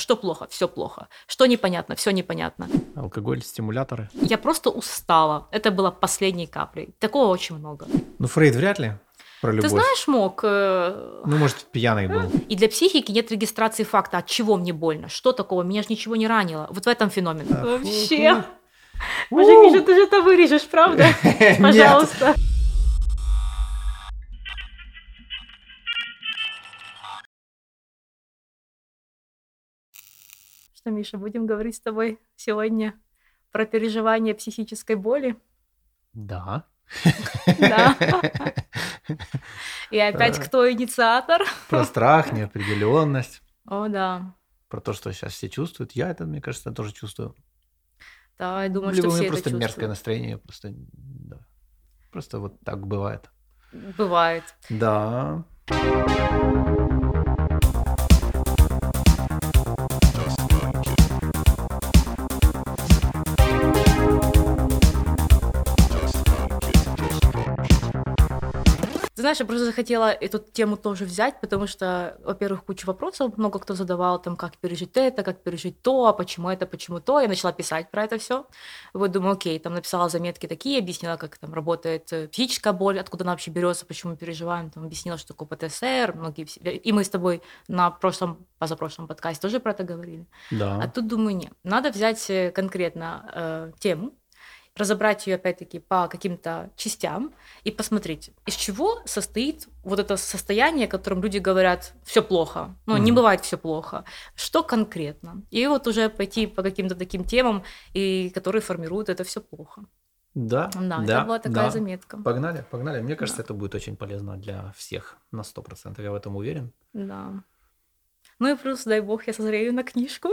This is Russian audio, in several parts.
что плохо, все плохо, что непонятно, все непонятно. Алкоголь, стимуляторы. Я просто устала. Это было последней каплей. Такого очень много. Ну, Фрейд вряд ли про любовь. Ты знаешь, мог... э, Ну, может, пьяный был. И для психики нет регистрации факта, от чего мне больно, что такого, меня же ничего не ранило. Вот в этом феномен. Вообще. Боже, Миша, ты же это вырежешь, правда? Пожалуйста. Что, Миша, будем говорить с тобой сегодня про переживание психической боли? Да. Да. И опять кто инициатор? Про страх, неопределенность, О, да. про то, что сейчас все чувствуют. Я это, мне кажется, тоже чувствую. Да, я думаю, Либо что у все меня это просто мерзкое настроение, просто, да. Просто вот так бывает. Бывает. Да. Ты знаешь, я просто захотела эту тему тоже взять, потому что, во-первых, куча вопросов много кто задавал, там, как пережить это, как пережить то, а почему это, почему то. Я начала писать про это все. Вот думаю, окей, там написала заметки такие, объяснила, как там работает э, психическая боль, откуда она вообще берется, почему мы переживаем, там, объяснила, что такое ПТСР, многие, все- и мы с тобой на прошлом, позапрошлом подкасте тоже про это говорили. А Да. тут думаю, нет, надо взять э, конкретно э, тему, разобрать ее опять-таки по каким-то частям и посмотреть, из чего состоит вот это состояние, которым люди говорят, все плохо. Ну, не Мгм. бывает все плохо. Что конкретно? И вот уже пойти по каким-то таким темам, и которые формируют это все плохо. Да. Да, да, это была такая да. заметка. Погнали, погнали. Мне кажется, это будет очень полезно для всех на 100%. Я в этом уверен. Да. Ну и плюс, дай бог, я созрею на книжку.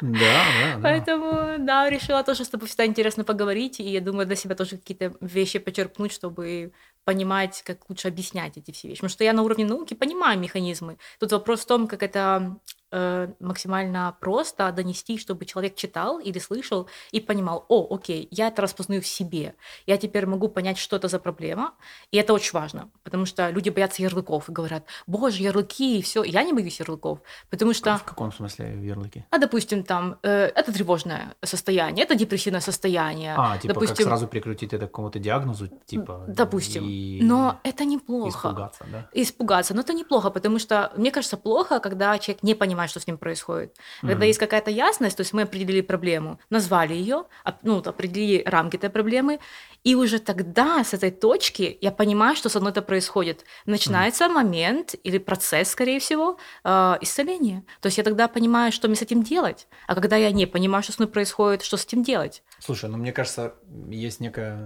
Да, да, да. Поэтому, да, решила тоже с тобой всегда интересно поговорить, и я думаю, для себя тоже какие-то вещи почерпнуть, чтобы понимать, как лучше объяснять эти все вещи. Потому что я на уровне науки понимаю механизмы. Тут вопрос в том, как это э, максимально просто донести, чтобы человек читал или слышал и понимал, о, окей, я это распознаю в себе. Я теперь могу понять, что это за проблема, и это очень важно, потому что люди боятся ярлыков и говорят, боже, ярлыки, и все. Я не боюсь ярлыков, потому что... В каком смысле ярлыки? А, допустим, там, э, это тревожное состояние, это депрессивное состояние. А, типа как допустим, сразу прикрутить это к какому-то диагнозу, типа... допустим. и Но это неплохо. Испугаться, да? Испугаться. Но это неплохо, потому что, мне кажется, плохо, когда человек не понимает, что с ним происходит. Когда Мгм. есть какая-то ясность, то есть мы определили проблему, назвали ее, ну, определили рамки этой проблемы, и уже тогда с этой точки я понимаю, что со мной это происходит. Начинается момент или процесс, скорее всего, э, исцеления. То есть я тогда понимаю, что мне с этим делать. А когда я не понимаю, что с мной происходит, что с этим делать? Слушай, ну мне кажется, есть некая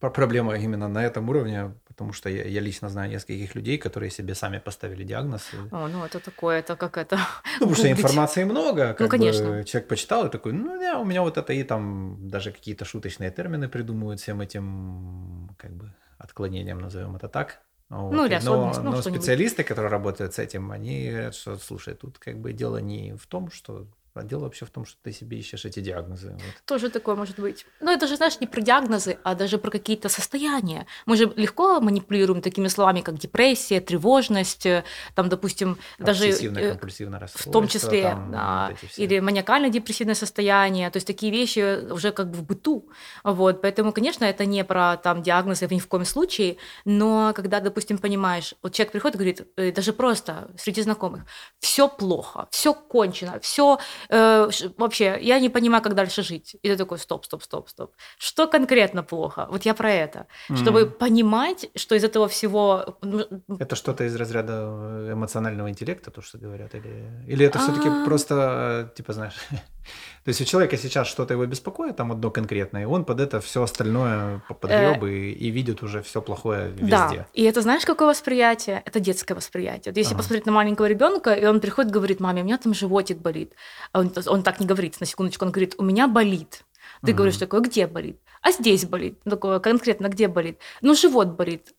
э, проблема именно на этом уровне, потому что я, я лично знаю нескольких людей, которые себе сами поставили диагноз. О, ну это такое, это как это. Ну, потому что информации много, как Ну, бы конечно. человек почитал и такой, ну, да, у меня вот это и там даже какие-то шуточные термины придумывают всем этим, как бы, отклонением, назовем это так. Вот. Ну, или И- но, особенность, ну, но специалисты, которые работают с этим, они говорят, что, слушай, тут как бы дело не в том, что а дело вообще в том, что ты себе ищешь эти диагнозы. Вот. Тоже такое может быть. Но это же, знаешь, не про диагнозы, а даже про какие-то состояния. Мы же легко манипулируем такими словами, как депрессия, тревожность, э, там, допустим, даже э, Обсессивно-компульсивное в расстройство. том числе, там да, вот или маниакально-депрессивное состояние, то есть такие вещи уже как бы в быту. Вот, поэтому, конечно, это не про там диагнозы ни в коем случае, но когда, допустим, понимаешь, вот человек приходит и говорит, э, даже просто среди знакомых, все плохо, все кончено, все вообще, я не понимаю, как дальше жить. И ты такой, стоп, стоп, стоп, стоп. Что конкретно плохо? Вот я про это. Чтобы Мгм. понимать, что из этого всего... ну, Это что-то из разряда эмоционального интеллекта, то, что говорят? Или, или это все-таки А. просто, э, типа, знаешь, то есть у человека сейчас что-то его беспокоит, там одно конкретное, и он под это все остальное подгреб и, и видит уже все плохое везде. Э. Да, и это знаешь, какое восприятие? Это детское восприятие. Вот если Ага. посмотреть на маленького ребенка, и он приходит, говорит, маме, у меня там животик болит. А Он, он так не говорит, на секундочку, он говорит, у меня болит. Ты Мгм. говоришь такое, где болит? А здесь болит. Такое, конкретно где болит? Ну, живот болит.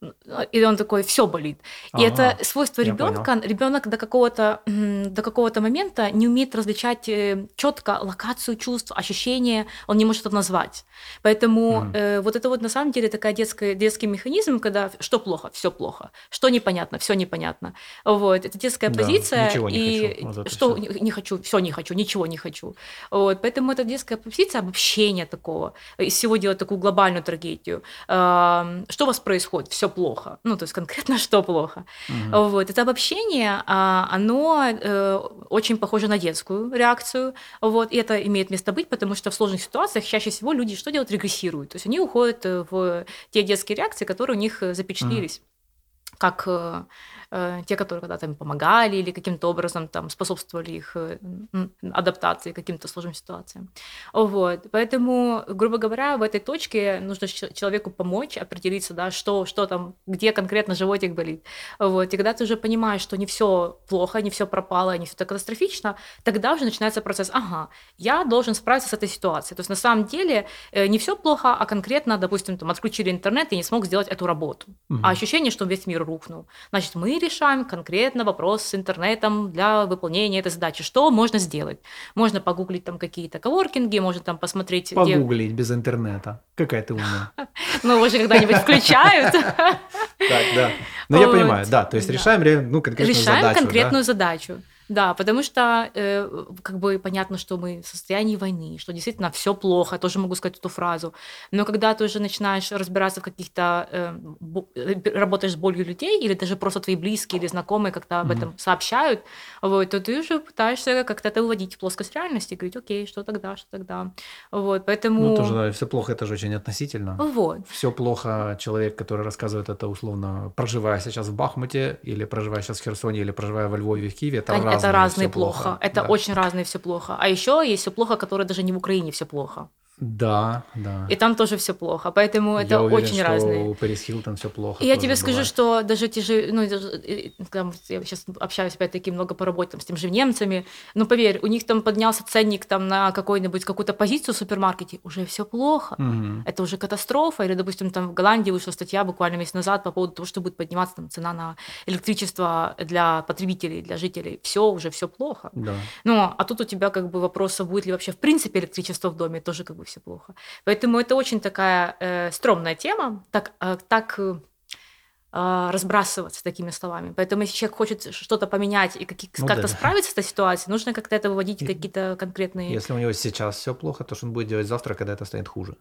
И он такой, все болит. И ага, это свойство ребенка. Ребенок до какого-то до какого-то момента не умеет различать э, четко локацию чувств, ощущения, он не может это назвать. Поэтому mm. э, вот это вот на самом деле такая детская, детский механизм, когда что плохо, все плохо, что непонятно, все непонятно. Вот, это детская да, позиция. Ничего не и хочу. Вот что все. не хочу, все не хочу, ничего не хочу. Вот, поэтому это детская позиция обобщения такого. Из всего делать такую глобальную трагедию. Что у вас происходит? Все плохо. Ну, то есть конкретно что плохо. Угу. Вот. Это обобщение, а, оно э, очень похоже на детскую реакцию. Вот. И это имеет место быть, потому что в сложных ситуациях чаще всего люди что делают? Регрессируют. То есть они уходят в те детские реакции, которые у них запечатлились. Угу. Как э, Э, те, которые когда-то им помогали или каким-то образом там способствовали их э, адаптации к каким-то сложным ситуациям. Вот. Поэтому, грубо говоря, в этой точке нужно человеку помочь определиться, да, что, что там, где конкретно животик болит. Вот. И когда ты уже понимаешь, что не все плохо, не все пропало, не все так катастрофично, тогда уже начинается процесс, ага, я должен справиться с этой ситуацией. То есть на самом деле э, не все плохо, а конкретно, допустим, там, отключили интернет и не смог сделать эту работу. Угу. А ощущение, что весь мир рухнул. Значит, мы решаем конкретно вопрос с интернетом для выполнения этой задачи. Что можно сделать? Можно погуглить там какие-то коворкинги, можно там посмотреть... Погуглить где... без интернета. Какая ты умная. Ну, уже когда-нибудь включают. Так, да. Ну, я понимаю, да. То есть решаем ну, конкретную задачу. Решаем конкретную задачу. Да, потому что э, как бы понятно, что мы в состоянии войны, что действительно все плохо, я тоже могу сказать эту фразу. Но когда ты уже начинаешь разбираться в каких-то, э, э работаешь с болью людей, или даже просто твои близкие или знакомые как-то об mm-hmm. этом сообщают, вот, то ты уже пытаешься как-то это выводить в плоскость реальности, говорить, окей, что тогда, что тогда. Вот, поэтому... Ну, тоже, да, все плохо, это же очень относительно. Вот. Все плохо человек, который рассказывает это условно, проживая сейчас в Бахмуте, или проживая сейчас в Херсоне, или проживая во Львове, в Киеве, это разные это разные плохо. плохо. Это да. очень разные все плохо. А еще есть все плохо, которое даже не в Украине все плохо. Да, да. И там тоже все плохо, поэтому это я уверен, очень что разные. У Пэрис Хилтон все плохо. И я тебе скажу, что даже те же, ну, там, я сейчас общаюсь опять-таки много по работе там, с тем же немцами, но поверь, у них там поднялся ценник там на какой-нибудь какую-то позицию в супермаркете, уже все плохо, угу. это уже катастрофа. Или, допустим, там в Голландии вышла статья буквально месяц назад по поводу того, что будет подниматься там цена на электричество для потребителей, для жителей. Все уже все плохо. Да. Ну, а тут у тебя как бы вопрос, будет ли вообще в принципе электричество в доме, тоже как бы все плохо. Поэтому это очень такая э, стрёмная тема, так, э, так э, а, разбрасываться такими словами. Поэтому если человек хочет что-то поменять и как- ну, как-то да. справиться с этой ситуацией, нужно как-то это выводить в какие-то конкретные... Если у него сейчас все плохо, то что он будет делать завтра, когда это станет хуже?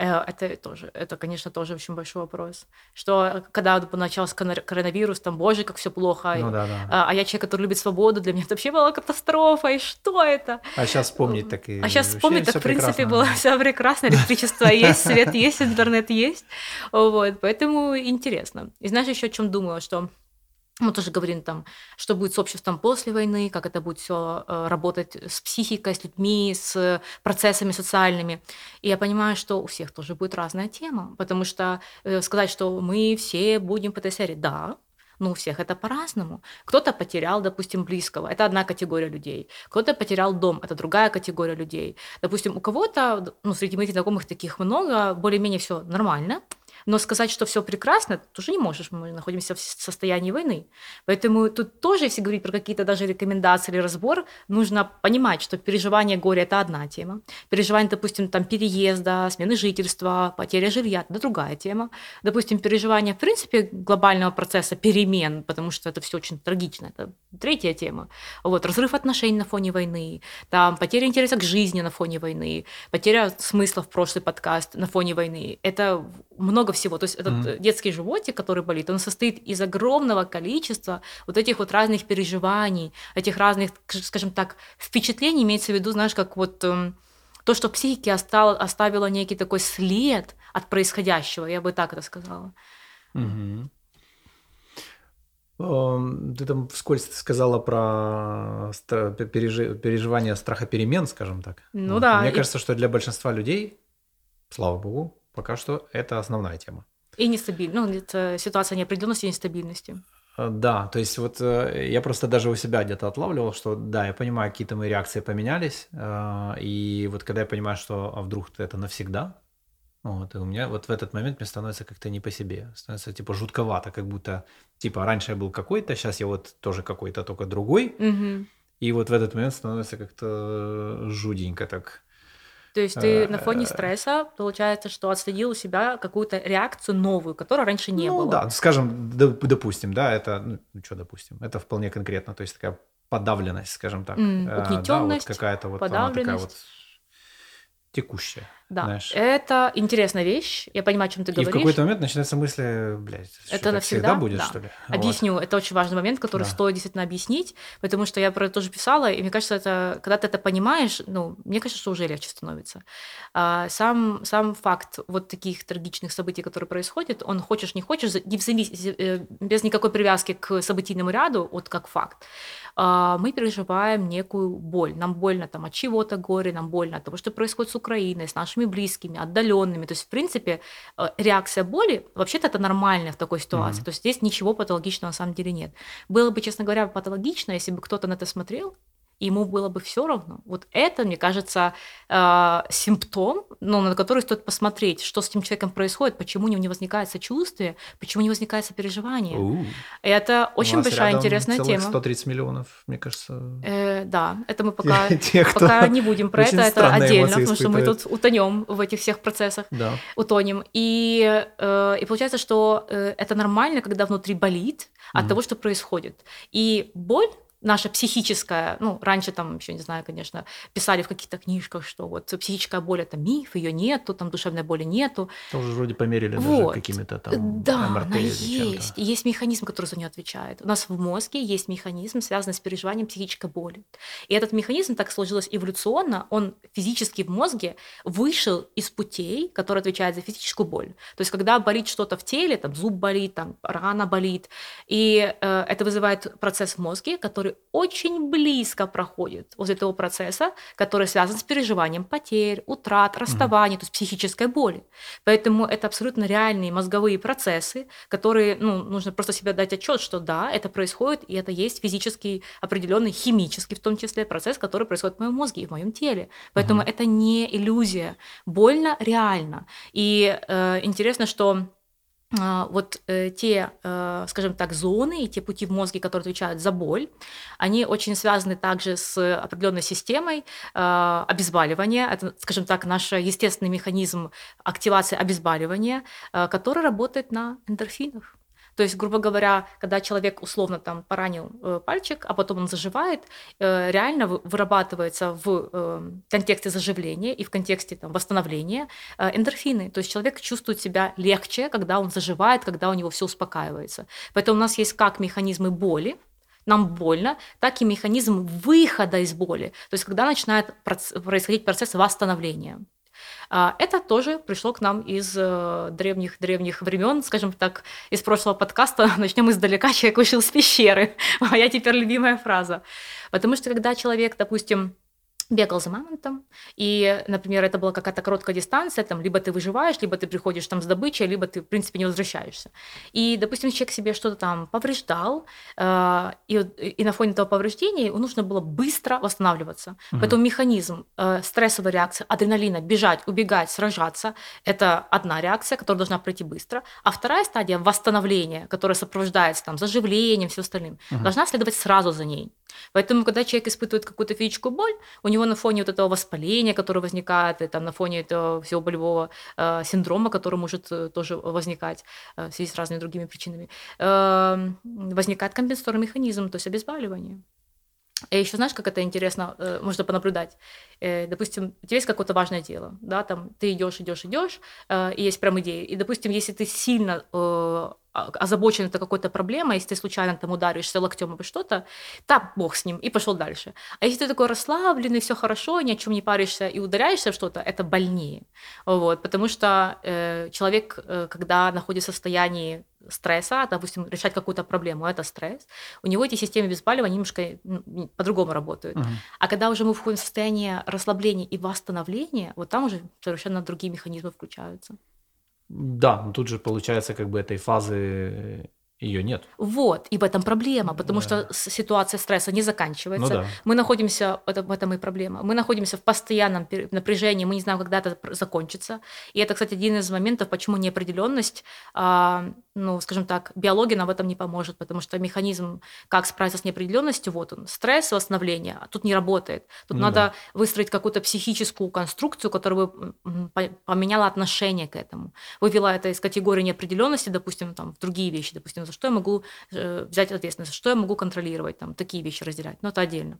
Э, это тоже, это, конечно, тоже очень большой вопрос. Что когда начался коронавирус, там, боже, как все плохо. Ну, да, да. А, а я человек, который любит свободу, для меня это вообще была катастрофа, и что это? А сейчас вспомнить так и... А сейчас вспомнить так, в принципе, было все прекрасно, электричество есть, свет есть, интернет есть. Вот, поэтому интересно. И знаешь, еще о чем думала, что мы тоже говорим там, что будет с обществом после войны, как это будет все э, работать с психикой, с людьми, с процессами социальными. И я понимаю, что у всех тоже будет разная тема, потому что э, сказать, что мы все будем по ТСР, да, но у всех это по-разному. Кто-то потерял, допустим, близкого, это одна категория людей. Кто-то потерял дом, это другая категория людей. Допустим, у кого-то, ну, среди моих знакомых таких много, более-менее все нормально, но сказать, что все прекрасно, ты уже не можешь. Мы находимся в состоянии войны. Поэтому тут тоже, если говорить про какие-то даже рекомендации или разбор, нужно понимать, что переживание горя – это одна тема. Переживание, допустим, там, переезда, смены жительства, потеря жилья – это другая тема. Допустим, переживание, в принципе, глобального процесса перемен, потому что это все очень трагично, это третья тема. Вот, разрыв отношений на фоне войны, там, потеря интереса к жизни на фоне войны, потеря смысла в прошлый подкаст на фоне войны. Это много всего. То есть этот mm-hmm. детский животик, который болит, он состоит из огромного количества вот этих вот разных переживаний, этих разных, скажем так, впечатлений, имеется в виду, знаешь, как вот эм, то, что психике остало, оставило некий такой след от происходящего, я бы так это сказала. Mm-hmm. Ты там вскользь сказала про переживание страха перемен, скажем так. Ну вот. да. Мне и... кажется, что для большинства людей, слава богу, Пока что это основная тема. И нестабильность, ну, это ситуация неопределенности и нестабильности. Э, да, то есть вот э, я просто даже у себя где-то отлавливал, что да, я понимаю, какие-то мои реакции поменялись, э, и вот когда я понимаю, что а вдруг это навсегда, Вот, и у меня вот в этот момент мне становится как-то не по себе. Становится типа жутковато, как будто, типа, раньше я был какой-то, сейчас я вот тоже какой-то, только другой. Мгм. И вот в этот момент становится как-то жуденько так. То есть ты на Э, фоне стресса, получается, что отследил у себя какую-то реакцию новую, которой раньше не ну было. да, скажем, доп- допустим, да, это, ну что допустим, это вполне конкретно, то есть такая подавленность, скажем так. Э, да, вот какая-то вот она такая подавленность. вот текущая. Да, знаешь. это интересная вещь. Я понимаю, о чем ты И в говоришь. какой-то момент начинается мысли, блядь, Это навсегда, всегда будет, да. что ли? Вот. Объясню, это очень важный момент, который Да. стоит действительно объяснить, потому что я про это тоже писала, и мне кажется, это, когда ты это понимаешь, ну, мне кажется, что уже легче становится. А, сам, сам факт вот таких трагичных событий, которые происходят, он хочешь не хочешь, не в э, без никакой привязки к событийному ряду, вот как факт, а, мы переживаем некую боль. Нам больно там от чего-то горе, нам больно от того, что происходит с Украиной, с нашими близкими, отдаленными. То есть, в принципе, э, реакция боли, вообще-то это нормально в такой ситуации. Мгм. То есть здесь ничего патологичного на самом деле нет. Было бы, честно говоря, патологично, если бы кто-то на это смотрел, ему было бы все равно. Вот это, мне кажется, э, симптом, ну, на который стоит посмотреть, что с этим человеком происходит, почему у него не возникает сочувствие, почему не возникает сопереживание. Это очень большая интересная тема. 130 миллионов, мне кажется. Э, да, это мы пока, Тех, пока не будем про это, это отдельно, потому что мы тут утонем в этих всех процессах, Да. утонем. И, э, и получается, что э, это нормально, когда внутри болит от того, что происходит. И боль наша психическая, ну, раньше там еще, не знаю, конечно, писали в каких-то книжках, что вот психическая боль – это миф, ее нету, там душевной боли нету. Тоже вроде померили даже Вот. какими-то там Да, МРТ она есть. И есть механизм, который за нее отвечает. У нас в мозге есть механизм, связанный с переживанием психической боли. И этот механизм так сложилось эволюционно, он физически в мозге вышел из путей, которые отвечают за физическую боль. То есть, когда болит что-то в теле, там зуб болит, там рана болит, и э, это вызывает процесс в мозге, который очень близко проходит возле того процесса, который связан с переживанием потерь, утрат, расставаний, то есть психической боли. Поэтому это абсолютно реальные мозговые процессы, которые, ну, нужно просто себе дать отчет, что да, это происходит, и это есть физический, определенный химический, в том числе, процесс, который происходит в моем мозге и в моем теле. Поэтому это не иллюзия. Больно реально. И э, интересно, что вот э, те, э, скажем так, зоны и те пути в мозге, которые отвечают за боль, они очень связаны также с определенной системой э, обезболивания. Это, скажем так, наш естественный механизм активации обезболивания, который работает на эндорфинах. То есть, грубо говоря, когда человек условно там поранил э, пальчик, а потом он заживает, э, реально вы- вырабатывается в э, контексте заживления и в контексте там, восстановления эндорфины. То есть человек чувствует себя легче, когда он заживает, когда у него все успокаивается. Поэтому у нас есть как механизмы боли, нам больно, так и механизм выхода из боли. То есть когда начинает происходить процесс восстановления. А, Это тоже пришло к нам из древних-древних времен, скажем так, из прошлого подкаста. Начнем издалека. Человек вышел из пещеры. Моя теперь любимая фраза. Потому что когда человек, допустим, бегал за мамонтом, и, например, это была какая-то короткая дистанция, там, либо ты выживаешь, либо ты приходишь там с добычей, либо ты, в принципе, не возвращаешься. И, допустим, человек себе что-то там повреждал, э, и, вот- и на фоне этого повреждения ему нужно было быстро восстанавливаться. Мгм. Поэтому механизм э, стрессовой реакции, адреналина, бежать, убегать, сражаться, это одна реакция, которая должна пройти быстро. А вторая стадия восстановления, которая сопровождается там, заживлением, все остальным, Мгм. должна следовать сразу за ней. Поэтому, когда человек испытывает какую-то физическую боль, у него на фоне вот этого воспаления, которое возникает, и там на фоне этого всего болевого э, синдрома, который может э, тоже возникать э, в связи с разными другими причинами, э, возникает компенсаторный механизм, то есть обезболивание. И еще знаешь, как это интересно, э, можно понаблюдать. Э, допустим, у тебя есть какое-то важное дело, да, там ты идешь, идешь, идешь, э, и есть прям идея. И, допустим, если ты сильно э, озабочен этой какой-то проблемой, если ты случайно там ударишься локтем обо что-то, да, бог с ним, и пошел дальше. А если ты такой расслабленный, все хорошо, ни о чем не паришься и ударяешься в что-то, это больнее. Вот, потому что э, человек, э, когда находится в состоянии стресса, допустим, решать какую-то проблему, это стресс, у него эти системы обезболивания немножко ну, по-другому работают. Мгм. А когда уже мы входим в состояние расслабления и восстановления, вот там уже совершенно другие механизмы включаются. Да, но тут же получается как бы этой фазы ее нет. Вот, и в этом проблема, потому да. что ситуация стресса не заканчивается. Ну, да. Мы находимся, это, в этом и проблема, мы находимся в постоянном напряжении, мы не знаем, когда это закончится. И это, кстати, один из моментов, почему неопределенность, а, ну, скажем так, биология нам в этом не поможет, потому что механизм, как справиться с неопределенностью, вот он, стресс, восстановление, а тут не работает. Тут ну, надо да. выстроить какую-то психическую конструкцию, которая бы поменяла отношение к этому, вывела это из категории неопределенности, допустим, там, в другие вещи, допустим, за что я могу э, взять ответственность, за что я могу контролировать, там, такие вещи разделять, но это отдельно.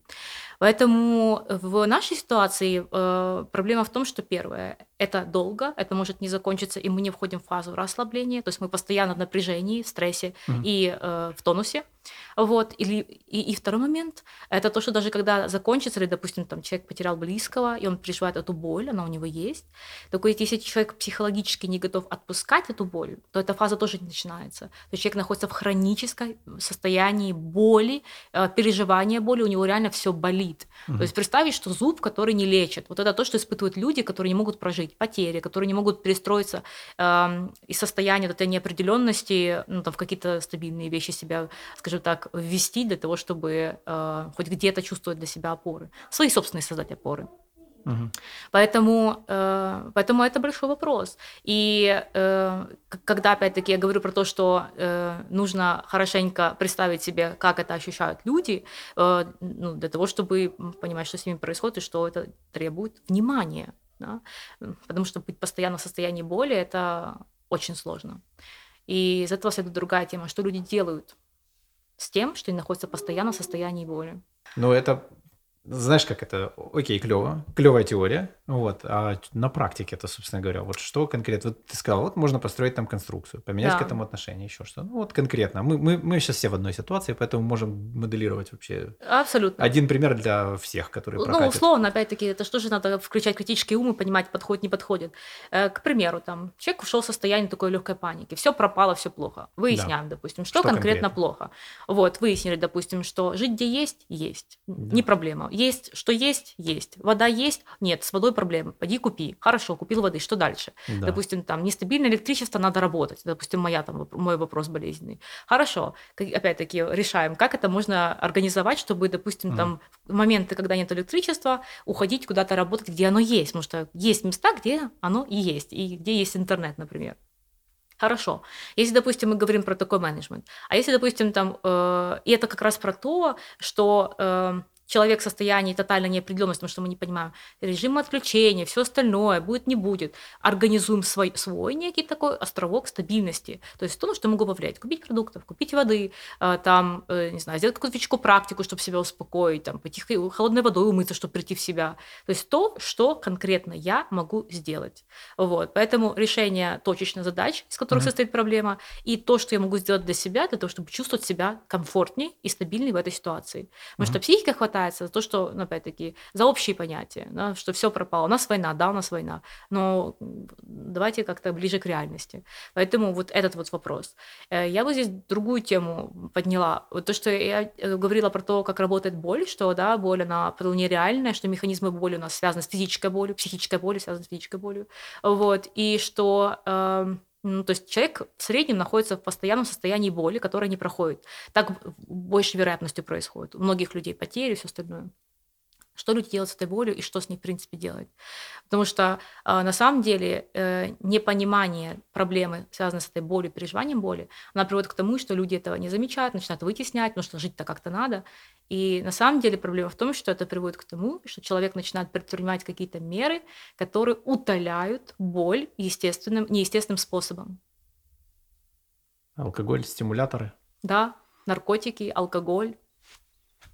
Поэтому в нашей ситуации э, проблема в том, что первое, это долго, это может не закончиться, и мы не входим в фазу расслабления, то есть мы постоянно в напряжении, в стрессе mm-hmm. и э, в тонусе. Вот. Или, и, и второй момент – это то, что даже когда закончится, или, допустим, там, человек потерял близкого, и он переживает эту боль, она у него есть, так если человек психологически не готов отпускать эту боль, то эта фаза тоже не начинается. То есть человек находится в хроническом состоянии боли, э, переживания боли, у него реально все болит. Угу. То есть представить, что зуб, который не лечит, вот это то, что испытывают люди, которые не могут прожить потери, которые не могут перестроиться э, из состояния вот этой неопределенности ну, там, в какие-то стабильные вещи себя, скажем скажем так, ввести для того, чтобы э, хоть где-то чувствовать для себя опоры, свои собственные создать опоры. Угу. Поэтому, э, поэтому это большой вопрос. И э, когда, опять-таки, я говорю про то, что э, нужно хорошенько представить себе, как это ощущают люди, э, ну, для того, чтобы понимать, что с ними происходит и что это требует внимания. Да? Потому что быть постоянно в состоянии боли – это очень сложно. И из этого следует другая тема, что люди делают с тем, что они находятся постоянно в состоянии боли. Ну, это знаешь, как это, окей, клево, клевая теория, вот, а на практике это, собственно говоря, вот что конкретно, вот ты сказал, вот можно построить там конструкцию, поменять да. к этому отношение, еще что, ну вот конкретно, мы, мы, мы сейчас все в одной ситуации, поэтому можем моделировать вообще. Абсолютно. Один пример для всех, которые Ну, условно, опять-таки, это что же надо включать критический ум и понимать, подходит, не подходит. Э, к примеру, там, человек ушел в состояние такой легкой паники, все пропало, все плохо. Выясняем, да. допустим, что, что конкретно, конкретно плохо. Вот, выяснили, допустим, что жить где есть, есть, да. не проблема есть, что есть, есть. Вода есть, нет, с водой проблемы. Пойди купи. Хорошо, купил воды, что дальше? Да. Допустим, там нестабильное электричество, надо работать. Допустим, моя, там, мой вопрос болезненный. Хорошо, опять-таки решаем, как это можно организовать, чтобы, допустим, mm. там в моменты, когда нет электричества, уходить куда-то работать, где оно есть. Потому что есть места, где оно и есть, и где есть интернет, например. Хорошо. Если, допустим, мы говорим про такой менеджмент, а если, допустим, там, э, и это как раз про то, что э, человек в состоянии тотальной неопределенности, потому что мы не понимаем режим отключения, все остальное, будет, не будет. Организуем свой, свой некий такой островок стабильности. То есть то, на что я могу повлиять. Купить продуктов, купить воды, э, там, э, не знаю, сделать какую-то физическую практику, чтобы себя успокоить, там, пойти холодной водой умыться, чтобы прийти в себя. То есть то, что конкретно я могу сделать. Вот. Поэтому решение точечных задач, из которых mm-hmm. состоит проблема, и то, что я могу сделать для себя, для того, чтобы чувствовать себя комфортнее и стабильнее в этой ситуации. Потому mm-hmm. что психика хватает хватается за то, что, ну, опять-таки, за общие понятия, да, что все пропало. У нас война, да, у нас война, но давайте как-то ближе к реальности. Поэтому вот этот вот вопрос. Э, я бы здесь другую тему подняла. Вот то, что я э, говорила про то, как работает боль, что, да, боль, она вполне реальная, что механизмы боли у нас связаны с физической болью, психическая боль связана с физической болью. Вот, и что э, ну, то есть человек в среднем находится в постоянном состоянии боли, которая не проходит. Так большей вероятностью происходит. У многих людей потери и все остальное. Что люди делают с этой болью и что с ней, в принципе, делать. Потому что э, на самом деле э, непонимание проблемы, связанной с этой болью, переживанием боли, она приводит к тому, что люди этого не замечают, начинают вытеснять, потому что жить-то как-то надо. И на самом деле проблема в том, что это приводит к тому, что человек начинает предпринимать какие-то меры, которые утоляют боль естественным, неестественным способом. Алкоголь, стимуляторы. Да, наркотики, алкоголь.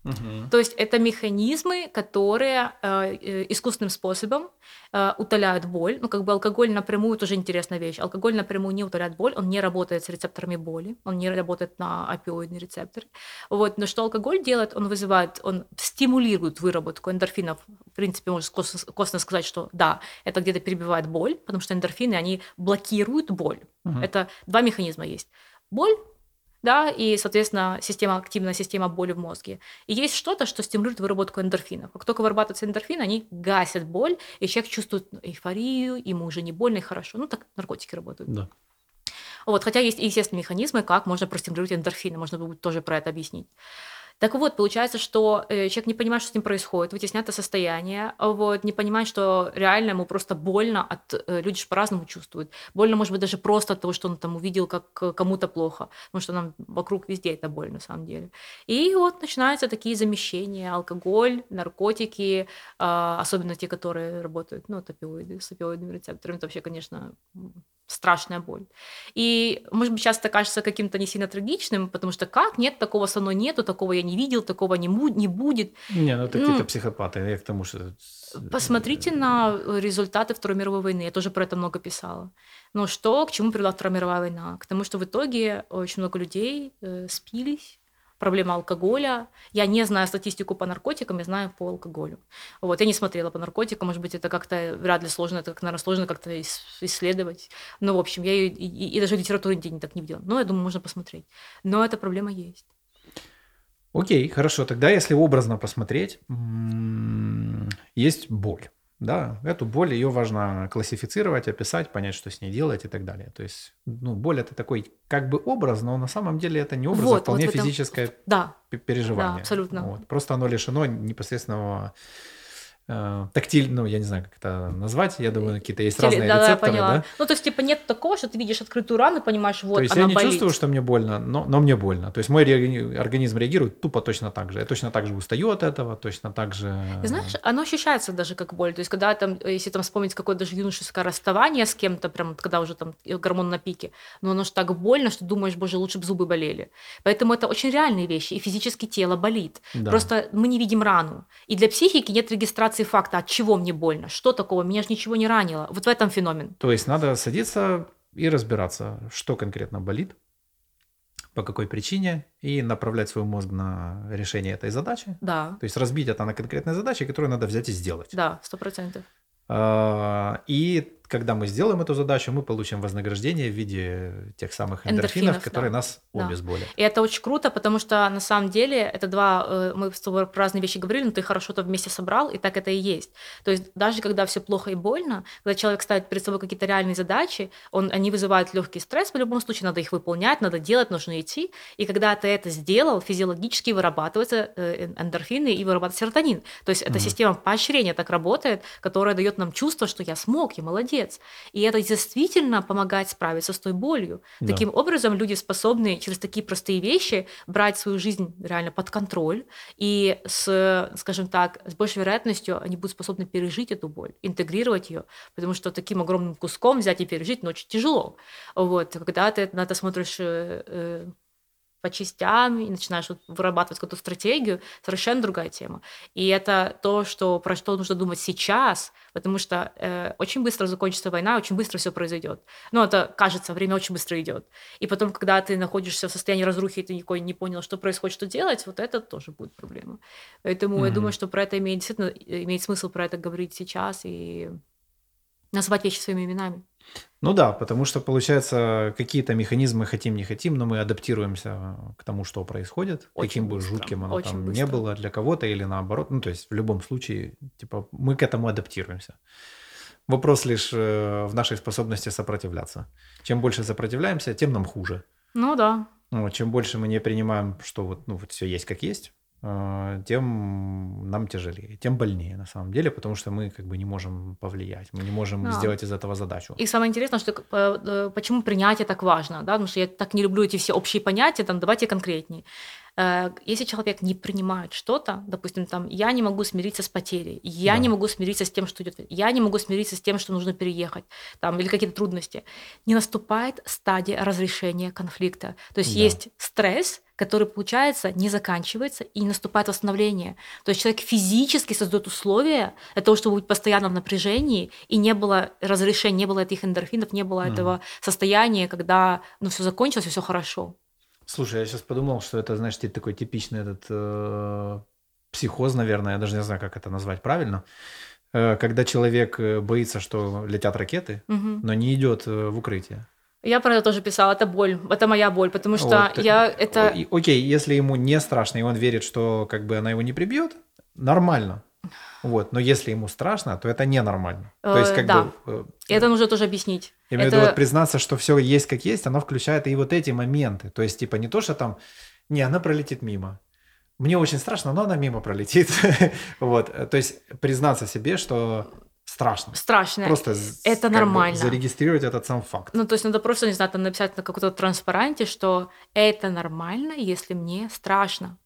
Угу. То есть это механизмы, которые э, э, искусственным способом э, утоляют боль. Ну, как бы алкоголь напрямую тоже интересная вещь. Алкоголь напрямую не утоляет боль, он не работает с рецепторами боли, он не работает на опиоидные рецепторы. Вот. Но что алкоголь делает? Он вызывает, он стимулирует выработку эндорфинов. В принципе, можно косвенно сказать, что да, это где-то перебивает боль, потому что эндорфины, они блокируют боль. Угу. Это два механизма есть. Боль да, и, соответственно, система, активная система боли в мозге. И есть что-то, что стимулирует выработку эндорфинов. Как только вырабатывается эндорфин, они гасят боль, и человек чувствует эйфорию, ему уже не больно и хорошо. Ну, так наркотики работают. Да. Вот, хотя есть естественные механизмы, как можно простимулировать эндорфины, можно будет тоже про это объяснить. Так вот, получается, что э, человек не понимает, что с ним происходит, вытесняет это состояние, вот, не понимает, что реально ему просто больно от... Э, люди же по-разному чувствуют. Больно, может быть, даже просто от того, что он там увидел, как э, кому-то плохо, потому что нам вокруг везде это боль на самом деле. И вот начинаются такие замещения, алкоголь, наркотики, а, особенно те, которые работают, ну, опиоиды, с опиоидными рецепторами, это вообще, конечно, страшная боль. И, может быть, часто кажется каким-то не сильно трагичным, потому что как? Нет, такого со мной нету, такого я не видел, такого не, не будет. Не, ну такие-то ну, психопаты, я к тому, что... Посмотрите на результаты Второй мировой войны, я тоже про это много писала. Но что, к чему привела Вторая мировая война? К тому, что в итоге очень много людей э, спились, проблема алкоголя. Я не знаю статистику по наркотикам, я знаю по алкоголю. Вот, я не смотрела по наркотикам, может быть, это как-то вряд ли сложно, это, наверное, сложно как-то исследовать. Но, в общем, я ее, и, и даже в литературе нигде не так не видела. Но я думаю, можно посмотреть. Но эта проблема есть. Окей, хорошо. Тогда, если образно посмотреть, есть боль. Да, эту боль, ее важно классифицировать, описать, понять, что с ней делать и так далее. То есть, ну, боль это такой как бы образ, но на самом деле это не образ, а вот, а вполне вот этом... физическое да. переживание. Да, абсолютно. Вот. Просто оно лишено непосредственного тактиль, ну, я не знаю, как это назвать, я думаю, какие-то есть Теле, разные да, рецепторы, да, да? Ну, то есть, типа, нет такого, что ты видишь открытую рану, понимаешь, вот, То есть, она я не болит. чувствую, что мне больно, но, но мне больно. То есть, мой организм реагирует тупо точно так же. Я точно так же устаю от этого, точно так же... И знаешь, оно ощущается даже как боль. То есть, когда там, если там вспомнить какое-то даже юношеское расставание с кем-то, прям, когда уже там гормон на пике, но оно же так больно, что думаешь, боже, лучше бы зубы болели. Поэтому это очень реальные вещи, и физически тело болит. Да. Просто мы не видим рану. И для психики нет регистрации факта, от чего мне больно? Что такого? Меня же ничего не ранило. Вот в этом феномен. То есть надо садиться и разбираться, что конкретно болит, по какой причине, и направлять свой мозг на решение этой задачи. Да. То есть разбить это на конкретные задачи, которые надо взять и сделать. Да, сто процентов. А, и когда мы сделаем эту задачу, мы получим вознаграждение в виде тех самых эндорфинов, эндорфинов которые да. нас да. обезболят. И это очень круто, потому что на самом деле это два, э, мы с тобой про разные вещи говорили, но ты хорошо это вместе собрал, и так это и есть. То есть даже когда все плохо и больно, когда человек ставит перед собой какие-то реальные задачи, он, они вызывают легкий стресс, в любом случае надо их выполнять, надо делать, нужно идти. И когда ты это сделал, физиологически вырабатываются э, эндорфины и вырабатывается серотонин. То есть mm-hmm. система поощрения так работает, которая дает нам чувство, что я смог, я молодец, молодец. И это действительно помогает справиться с той болью. Да. Таким образом, люди способны через такие простые вещи брать свою жизнь реально под контроль, и с, скажем так, с большей вероятностью они будут способны пережить эту боль, интегрировать ее, потому что таким огромным куском взять и пережить, но очень тяжело. Вот, когда ты на это смотришь э, э, по частям и начинаешь вот вырабатывать какую-то стратегию, совершенно другая тема. И это то, что, про что нужно думать сейчас, потому что э, очень быстро закончится война, очень быстро все произойдет. Ну, это кажется, время очень быстро идет. И потом, когда ты находишься в состоянии разрухи, и ты никакой не понял, что происходит, что делать, вот это тоже будет проблема. Поэтому mm-hmm. я думаю, что про это имеет действительно имеет смысл про это говорить сейчас и назвать вещи своими именами. Ну да, потому что, получается, какие-то механизмы хотим, не хотим, но мы адаптируемся к тому, что происходит, очень каким бы жутким оно там быстро. не было для кого-то или наоборот. Ну, то есть в любом случае, типа, мы к этому адаптируемся. Вопрос лишь э, в нашей способности сопротивляться. Чем больше сопротивляемся, тем нам хуже. Ну да. Ну, чем больше мы не принимаем, что вот, ну, вот все есть как есть, тем нам тяжелее, тем больнее на самом деле, потому что мы как бы не можем повлиять, мы не можем да. сделать из этого задачу. И самое интересное, что э, почему принятие так важно, да, потому что я так не люблю эти все общие понятия, там давайте конкретнее. Э, если человек не принимает что-то, допустим, там, я не могу смириться с потерей, я да. не могу смириться с тем, что идет, я не могу смириться с тем, что нужно переехать, там, или какие-то трудности, не наступает стадия разрешения конфликта. То есть да. есть стресс, который, получается, не заканчивается и не наступает восстановление. То есть человек физически создает условия для того, чтобы быть постоянно в напряжении, и не было разрешения, не было этих эндорфинов, не было mm. этого состояния, когда ну, все закончилось, и все хорошо. Слушай, я сейчас подумал, что это, знаешь, такой типичный этот э, психоз, наверное, я даже не знаю, как это назвать правильно, э, когда человек э, боится, что летят ракеты, угу. но не идет э, в укрытие. Я про это тоже писала, это боль, это моя боль, потому что вот. я это... Окей, если ему не страшно, и он верит, что как бы она его не прибьет, нормально. Вот. Но если ему страшно, то это ненормально. То есть, Э, как да. бы... э, Это нужно тоже объяснить. Я имею в Это- виду вот признаться, что все есть как есть, оно включает и вот эти моменты. То есть, типа, не то, что там, не, она пролетит мимо. Мне очень страшно, но она мимо пролетит. вот. э, То есть, признаться себе, что страшно. Страшно. Просто это как бы нормально. зарегистрировать этот сам факт. Ну, то есть надо просто, не знаю, там написать на каком-то транспаранте, что это нормально, если мне страшно.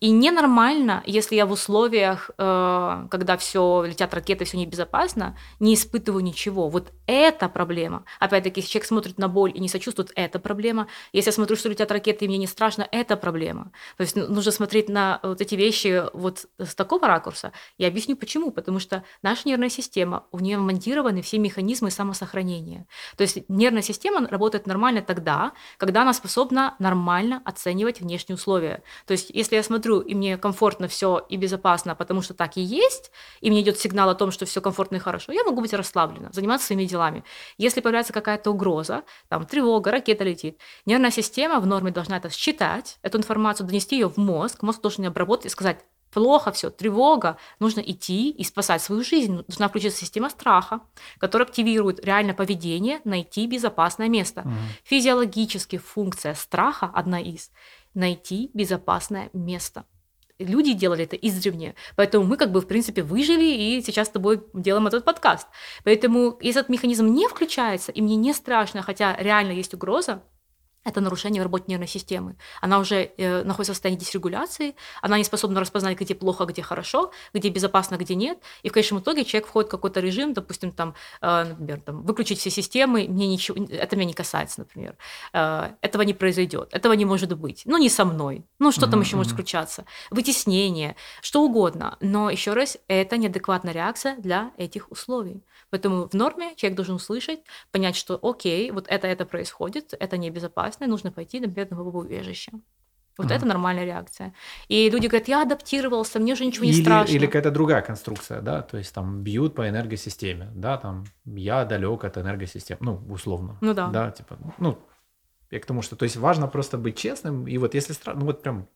И ненормально, если я в условиях, э, когда все летят ракеты, все небезопасно, не испытываю ничего. Вот это проблема. Опять-таки, если человек смотрит на боль и не сочувствует, это проблема. Если я смотрю, что летят ракеты, и мне не страшно, это проблема. То есть ну, нужно смотреть на вот эти вещи вот с такого ракурса. Я объясню почему. Потому что наша нервная система, у нее монтированы все механизмы самосохранения. То есть нервная система работает нормально тогда, когда она способна нормально оценивать внешние условия. То есть если я смотрю, и мне комфортно все и безопасно, потому что так и есть, и мне идет сигнал о том, что все комфортно и хорошо, я могу быть расслаблена, заниматься своими делами. Если появляется какая-то угроза, там тревога, ракета летит, нервная система в норме должна это считать, эту информацию, донести ее в мозг, мозг должен ее обработать и сказать, плохо все, тревога, нужно идти и спасать свою жизнь. Должна включиться система страха, которая активирует реально поведение, найти безопасное место. Мгм. Физиологически функция страха одна из найти безопасное место. Люди делали это издревле, поэтому мы как бы в принципе выжили и сейчас с тобой делаем этот подкаст. Поэтому если этот механизм не включается и мне не страшно, хотя реально есть угроза, это нарушение в работе нервной системы. Она уже э, находится в состоянии дисрегуляции, она не способна распознать, где плохо, где хорошо, где безопасно, где нет. И в конечном итоге человек входит в какой-то режим, допустим, там, э, например, там, выключить все системы, мне ничего, это меня не касается, например. Э, этого не произойдет, этого не может быть. Ну, не со мной. Ну, что там Мгм, еще может включаться? Вытеснение, что угодно. Но еще раз, это неадекватная реакция для этих условий. Поэтому в норме человек должен услышать, понять, что окей, вот это, это происходит, это небезопасно, и нужно пойти, например, на убежище. Вот Мгм. это нормальная реакция. И люди говорят, я адаптировался, мне уже ничего не или, страшно. или какая-то другая конструкция, да, то есть там бьют по энергосистеме, да, там я далек от энергосистемы, ну, условно. Ну да. Да, типа, ну, я к тому, что, то есть важно просто быть честным, и вот если страшно, ну вот прям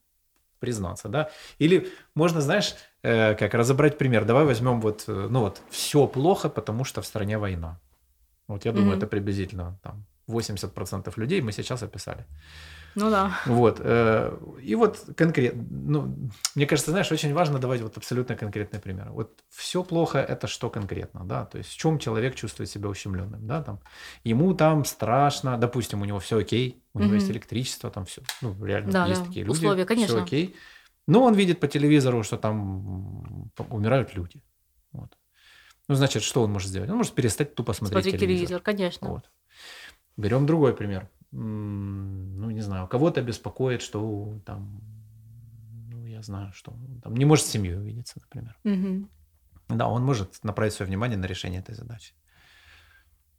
признаться, да. Или можно, знаешь, э, как разобрать пример. Давай возьмем вот, э, ну вот, все плохо, потому что в стране война. Вот я думаю, Мгм. это приблизительно там 80% людей мы сейчас описали. Ну да. Вот. э, И вот конкретно, ну, мне кажется, знаешь, очень важно давать вот абсолютно конкретные примеры. Вот все плохо, это что конкретно, да, то есть в чем человек чувствует себя ущемленным, да, там, ему там страшно, допустим, у него все окей, у него Мгм. есть электричество, там все, ну, реально Да, есть да, такие люди, условия, конечно. все окей, но он видит по телевизору, что там умирают люди, вот. Ну, значит, что он может сделать? Он может перестать тупо смотреть Смотреть телевизор. телевизор, конечно. Вот. Берем другой пример. Ну, не знаю, кого-то беспокоит, что там, ну, я знаю, что там не может с семьей увидеться, например. Мгм. Да, он может направить свое внимание на решение этой задачи.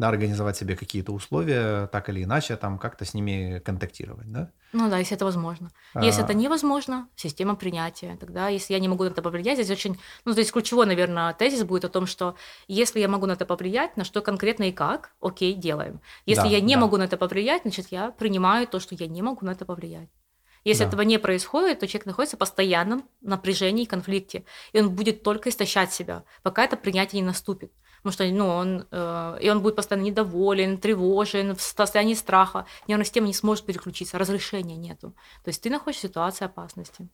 Организовать себе какие-то условия, так или иначе, там как-то с ними контактировать, да? Ну да, если это возможно. Если А, это невозможно, система принятия. Тогда, если я не могу на это повлиять, здесь очень, ну, здесь ключевой, наверное, тезис будет о том, что если я могу на это повлиять, на что конкретно и как, окей, делаем. Если Да, я не да. могу на это повлиять, значит, я принимаю то, что я не могу на это повлиять. Если Да. этого не происходит, то человек находится в постоянном напряжении и конфликте, и он будет только истощать себя, пока это принятие не наступит. Потому что ну, он, э, и он будет постоянно недоволен, тревожен, в состоянии страха. Нервная система не сможет переключиться, разрешения нету. То есть ты находишься в ситуации опасности.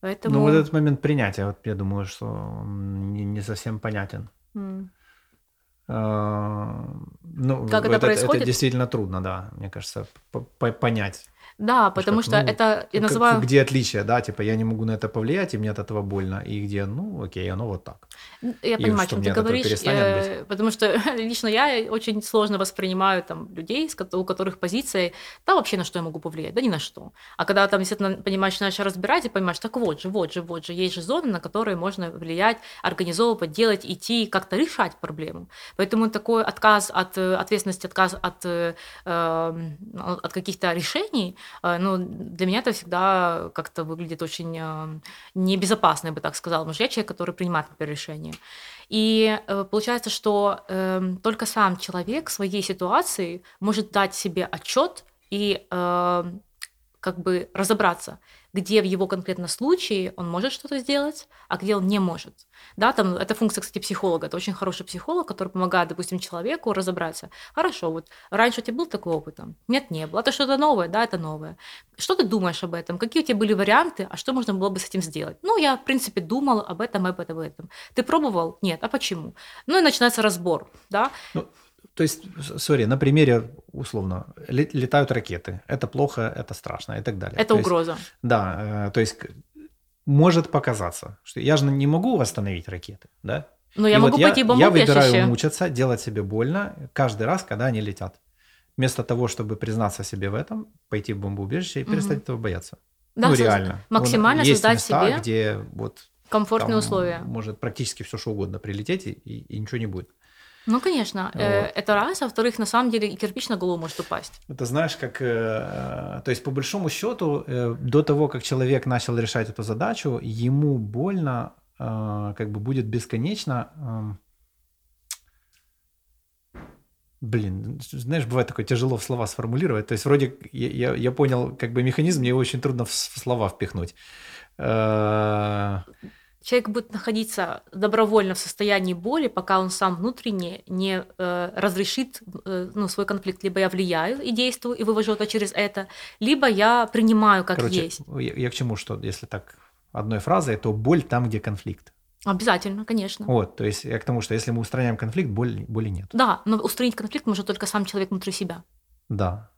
Поэтому... Ну, вот этот момент принятия, вот я думаю, что он не, не совсем понятен. А, Ну, Как это это, происходит? действительно трудно, да, мне кажется, понять. Да, потому как, что ну, это, я называю... Где отличие, да, типа я не могу на это повлиять, и мне от этого больно, и где, ну, окей, оно вот так. Я И понимаю, о что, чем ты говоришь, э, потому что лично я очень сложно воспринимаю там людей, у которых позиция, да вообще на что я могу повлиять, да ни на что. А когда там действительно понимаешь, начинаешь разбирать и понимаешь, так вот же, вот же, вот же, есть же зоны, на которые можно влиять, организовывать, делать, идти, как-то решать проблему. Поэтому такой отказ от э, ответственности, отказ от, э, э, от каких-то решений, ну, для меня это всегда как-то выглядит очень э, небезопасно, я бы так сказала, потому что я человек, который принимает например, решения. И э, получается, что эм, только сам человек в своей ситуации может дать себе отчет и э, как бы разобраться, где в его конкретном случае он может что-то сделать, а где он не может. Да, там это функция, кстати, психолога. Это очень хороший психолог, который помогает, допустим, человеку разобраться. Хорошо, вот раньше у тебя был такой опыт? Нет, не было. Это что-то новое? Да, это новое. Что ты думаешь об этом? Какие у тебя были варианты? А что можно было бы с этим сделать? Ну, я, в принципе, думала об этом, об этом, об этом. Ты пробовал? Нет. А почему? Ну, и начинается разбор, да. Ну, то есть, сори, на примере, условно, летают ракеты. Это плохо, это страшно и так далее. Это то угроза. Есть, да, э, то есть может показаться, что я же не могу остановить ракеты, да? Но я и могу вот пойти я, я выбираю мучиться, делать себе больно каждый раз, когда они летят. Вместо того, чтобы признаться себе в этом, пойти в бомбоубежище и перестать угу. этого бояться. Да, ну, реально. Максимально есть создать места, себе где вот комфортные условия. Может практически все что угодно прилететь и, и ничего не будет. Ну, конечно, э, вот. это раз, а во-вторых, на самом деле и кирпич на голову может упасть. Это знаешь, как, э, то есть по большому счету, э, до того, как человек начал решать эту задачу, ему больно, как бы будет бесконечно. Эм, блин, знаешь, бывает такое тяжело в слова сформулировать. То есть вроде я, я, я понял как бы механизм, мне его очень трудно в слова впихнуть человек будет находиться добровольно в состоянии боли, пока он сам внутренне не э, разрешит э, ну, свой конфликт. Либо я влияю и действую, и вывожу это через это, либо я принимаю как Короче, есть. Я, я к чему, что если так одной фразой, то боль там, где конфликт. Обязательно, конечно. Вот, то есть я к тому, что если мы устраняем конфликт, боли, боли нет. Да, но устранить конфликт может только сам человек внутри себя. Да.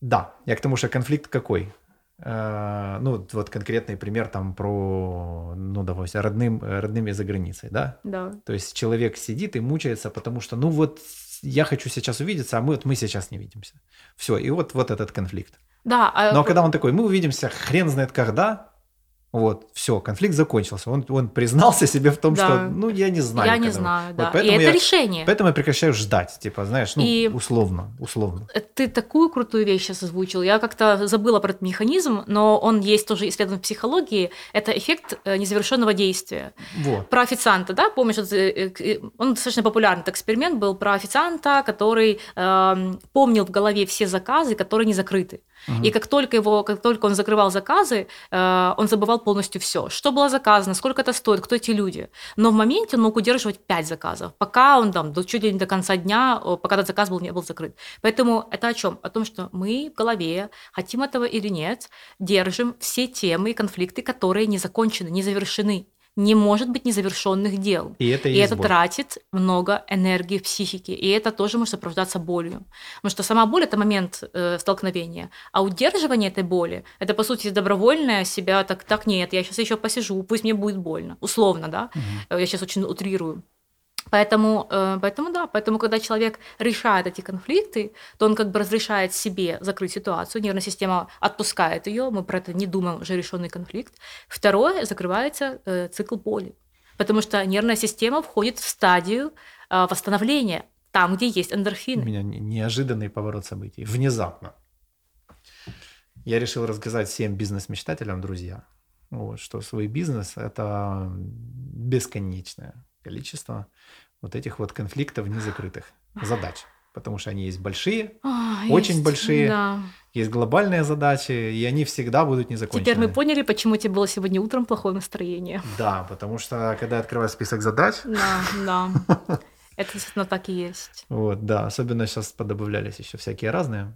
Да, я к тому, что конфликт какой? Э, ну, вот конкретный пример там про, ну, допустим, родным, родными за границей, да? Да. То есть человек сидит и мучается, потому что, ну, вот я хочу сейчас увидеться, а мы вот мы сейчас не видимся. Все, и вот, вот этот конфликт. Да. А... Но когда он такой, мы увидимся хрен знает когда, вот, все, конфликт закончился. Он, он признался себе в том, да. что, ну, я не знаю. Я не знаю, вот, да. И это я, решение. Поэтому я прекращаю ждать, типа, знаешь, ну, и условно, условно. Ты такую крутую вещь сейчас озвучил. Я как-то забыла про этот механизм, но он есть тоже исследован в психологии. Это эффект э, незавершенного действия. Вот. Про официанта, да, помнишь, э, э, он достаточно популярный этот эксперимент был про официанта, который э, помнил в голове все заказы, которые не закрыты. И как только его, как только он закрывал заказы, э, он забывал полностью все, что было заказано, сколько это стоит, кто эти люди. Но в моменте он мог удерживать 5 заказов, пока он там до, чуть ли не до конца дня, пока этот заказ был, не был закрыт. Поэтому это о чем? О том, что мы в голове, хотим этого или нет, держим все темы и конфликты, которые не закончены, не завершены не может быть незавершенных дел. И это, и это тратит много энергии в психике. И это тоже может сопровождаться болью. Потому что сама боль – это момент э, столкновения. А удерживание этой боли – это, по сути, добровольное себя так, так нет, я сейчас еще посижу, пусть мне будет больно. Условно, да? Угу. Я сейчас очень утрирую. Поэтому, э, поэтому да, поэтому когда человек решает эти конфликты, то он как бы разрешает себе закрыть ситуацию, нервная система отпускает ее, мы про это не думаем, уже решенный конфликт. Второе, закрывается э, цикл боли, потому что нервная система входит в стадию э, восстановления, там, где есть эндорфины. У меня неожиданный поворот событий, внезапно. Я решил рассказать всем бизнес-мечтателям, друзья, вот, что свой бизнес – это бесконечное количество вот этих вот конфликтов незакрытых задач. Потому что они есть большие, а, очень есть, большие, да. есть глобальные задачи, и они всегда будут незакончены. Теперь мы поняли, почему у тебя было сегодня утром плохое настроение. Да, потому что когда я открываю список задач... Да, да. Это действительно так и есть. Вот, да, особенно сейчас подобавлялись еще всякие разные.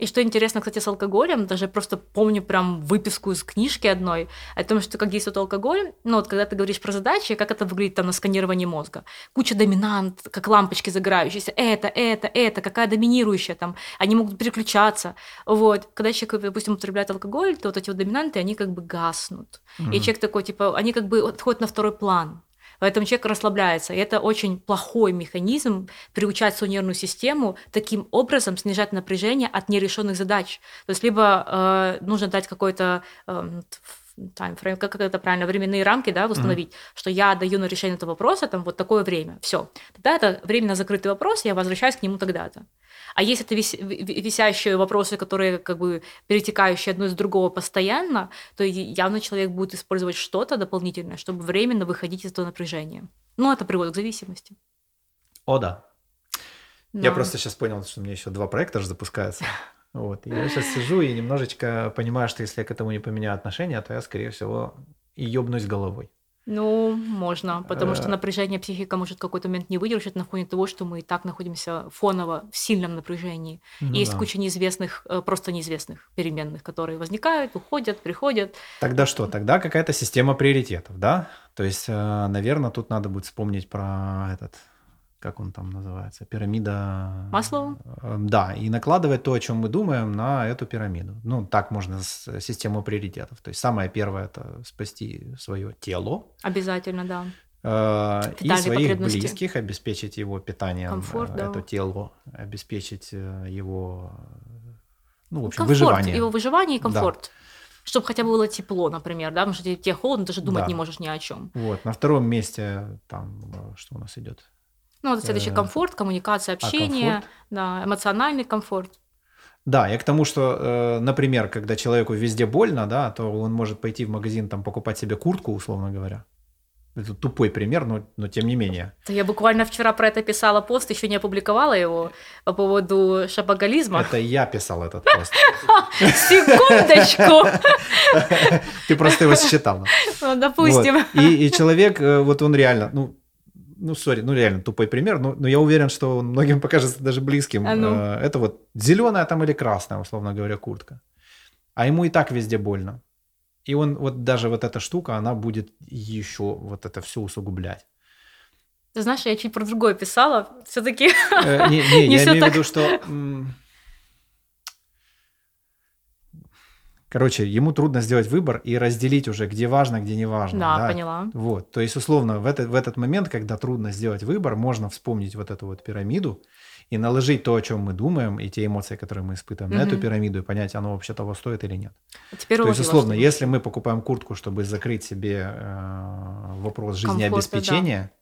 И что интересно, кстати, с алкоголем, даже просто помню прям выписку из книжки одной о том, что как действует алкоголь, ну вот когда ты говоришь про задачи, как это выглядит там на сканировании мозга. Куча доминант, как лампочки загорающиеся, это, это, это, какая доминирующая там, они могут переключаться. Вот. Когда человек, допустим, употребляет алкоголь, то вот эти вот доминанты, они как бы гаснут. Mm-hmm. И человек такой, типа, они как бы отходят на второй план. Поэтому человек расслабляется. И это очень плохой механизм приучать свою нервную систему таким образом снижать напряжение от нерешенных задач. То есть либо э, нужно дать какой-то э, таймфрейм, как это правильно, временные рамки, да, установить, mm-hmm. что я даю на решение этого вопроса там вот такое время, все. Тогда это временно закрытый вопрос, я возвращаюсь к нему тогда-то. А если это вис- висящие вопросы, которые как бы перетекающие одно из другого постоянно, то явно человек будет использовать что-то дополнительное, чтобы временно выходить из этого напряжения. Ну, это приводит к зависимости. О, да. Но... Я просто сейчас понял, что у меня еще два проекта же запускаются. Вот. И я сейчас сижу и немножечко понимаю, что если я к этому не поменяю отношения, то я, скорее всего, и ёбнусь головой. Ну, можно, потому что Э. напряжение психика может в какой-то момент не выдержать на фоне того, что мы и так находимся фоново в сильном напряжении. Ну есть да. куча неизвестных, э, просто неизвестных переменных, которые возникают, уходят, приходят. Тогда что? Тогда какая-то система приоритетов, да? То есть, наверное, тут надо будет вспомнить про этот, как он там называется, пирамида... Маслоу? Э, Да, и накладывать то, о чем мы думаем, на эту пирамиду. Ну, так можно с- систему приоритетов. То есть самое первое – это спасти свое тело, Обязательно, да. э, и своих близких, обеспечить его питанием, Комфорт, э, да. это тело, обеспечить э, его, ну, в общем, комфорт, выживание. его выживание и Да. комфорт. Чтобы хотя бы было тепло, например, да, потому что тебе, холодно, даже думать Да. не можешь ни о чем. Вот, на втором месте там, что у нас идет? Ну, вот следующий Э, комфорт, коммуникация, а, общение, комфорт? да, эмоциональный комфорт. Да, я к тому, что, э, например, когда человеку везде больно, да, то он может пойти в магазин там покупать себе куртку, условно говоря. Это тупой пример, но, но тем не менее. Я буквально вчера про это писала пост, еще не опубликовала его по поводу шапоголизма. Это я писал этот пост. Секундочку, Ты просто его считал. Ну, допустим. И человек, э, вот он реально, ну, ну, сори, ну реально тупой пример, но, но я уверен, что он многим покажется даже близким. А ну. Э, Это вот зеленая там или красная, условно говоря, куртка. А ему и так везде больно. И он, вот даже вот эта штука, она будет еще вот это все усугублять. Ты знаешь, я чуть про другое писала. Все-таки Э, Не, не, Не я имею в виду, что... м, Короче, ему трудно сделать выбор и разделить уже, где важно, где не важно. Да, поняла. Вот, то есть, условно, в этот, в этот момент, когда трудно сделать выбор, можно вспомнить вот эту вот пирамиду и наложить то, о чем мы думаем, и те эмоции, которые мы испытываем, на эту пирамиду и понять, оно вообще того стоит или нет. А Теперь То есть, условно, что- если мы покупаем куртку, чтобы закрыть себе э, вопрос жизнеобеспечения,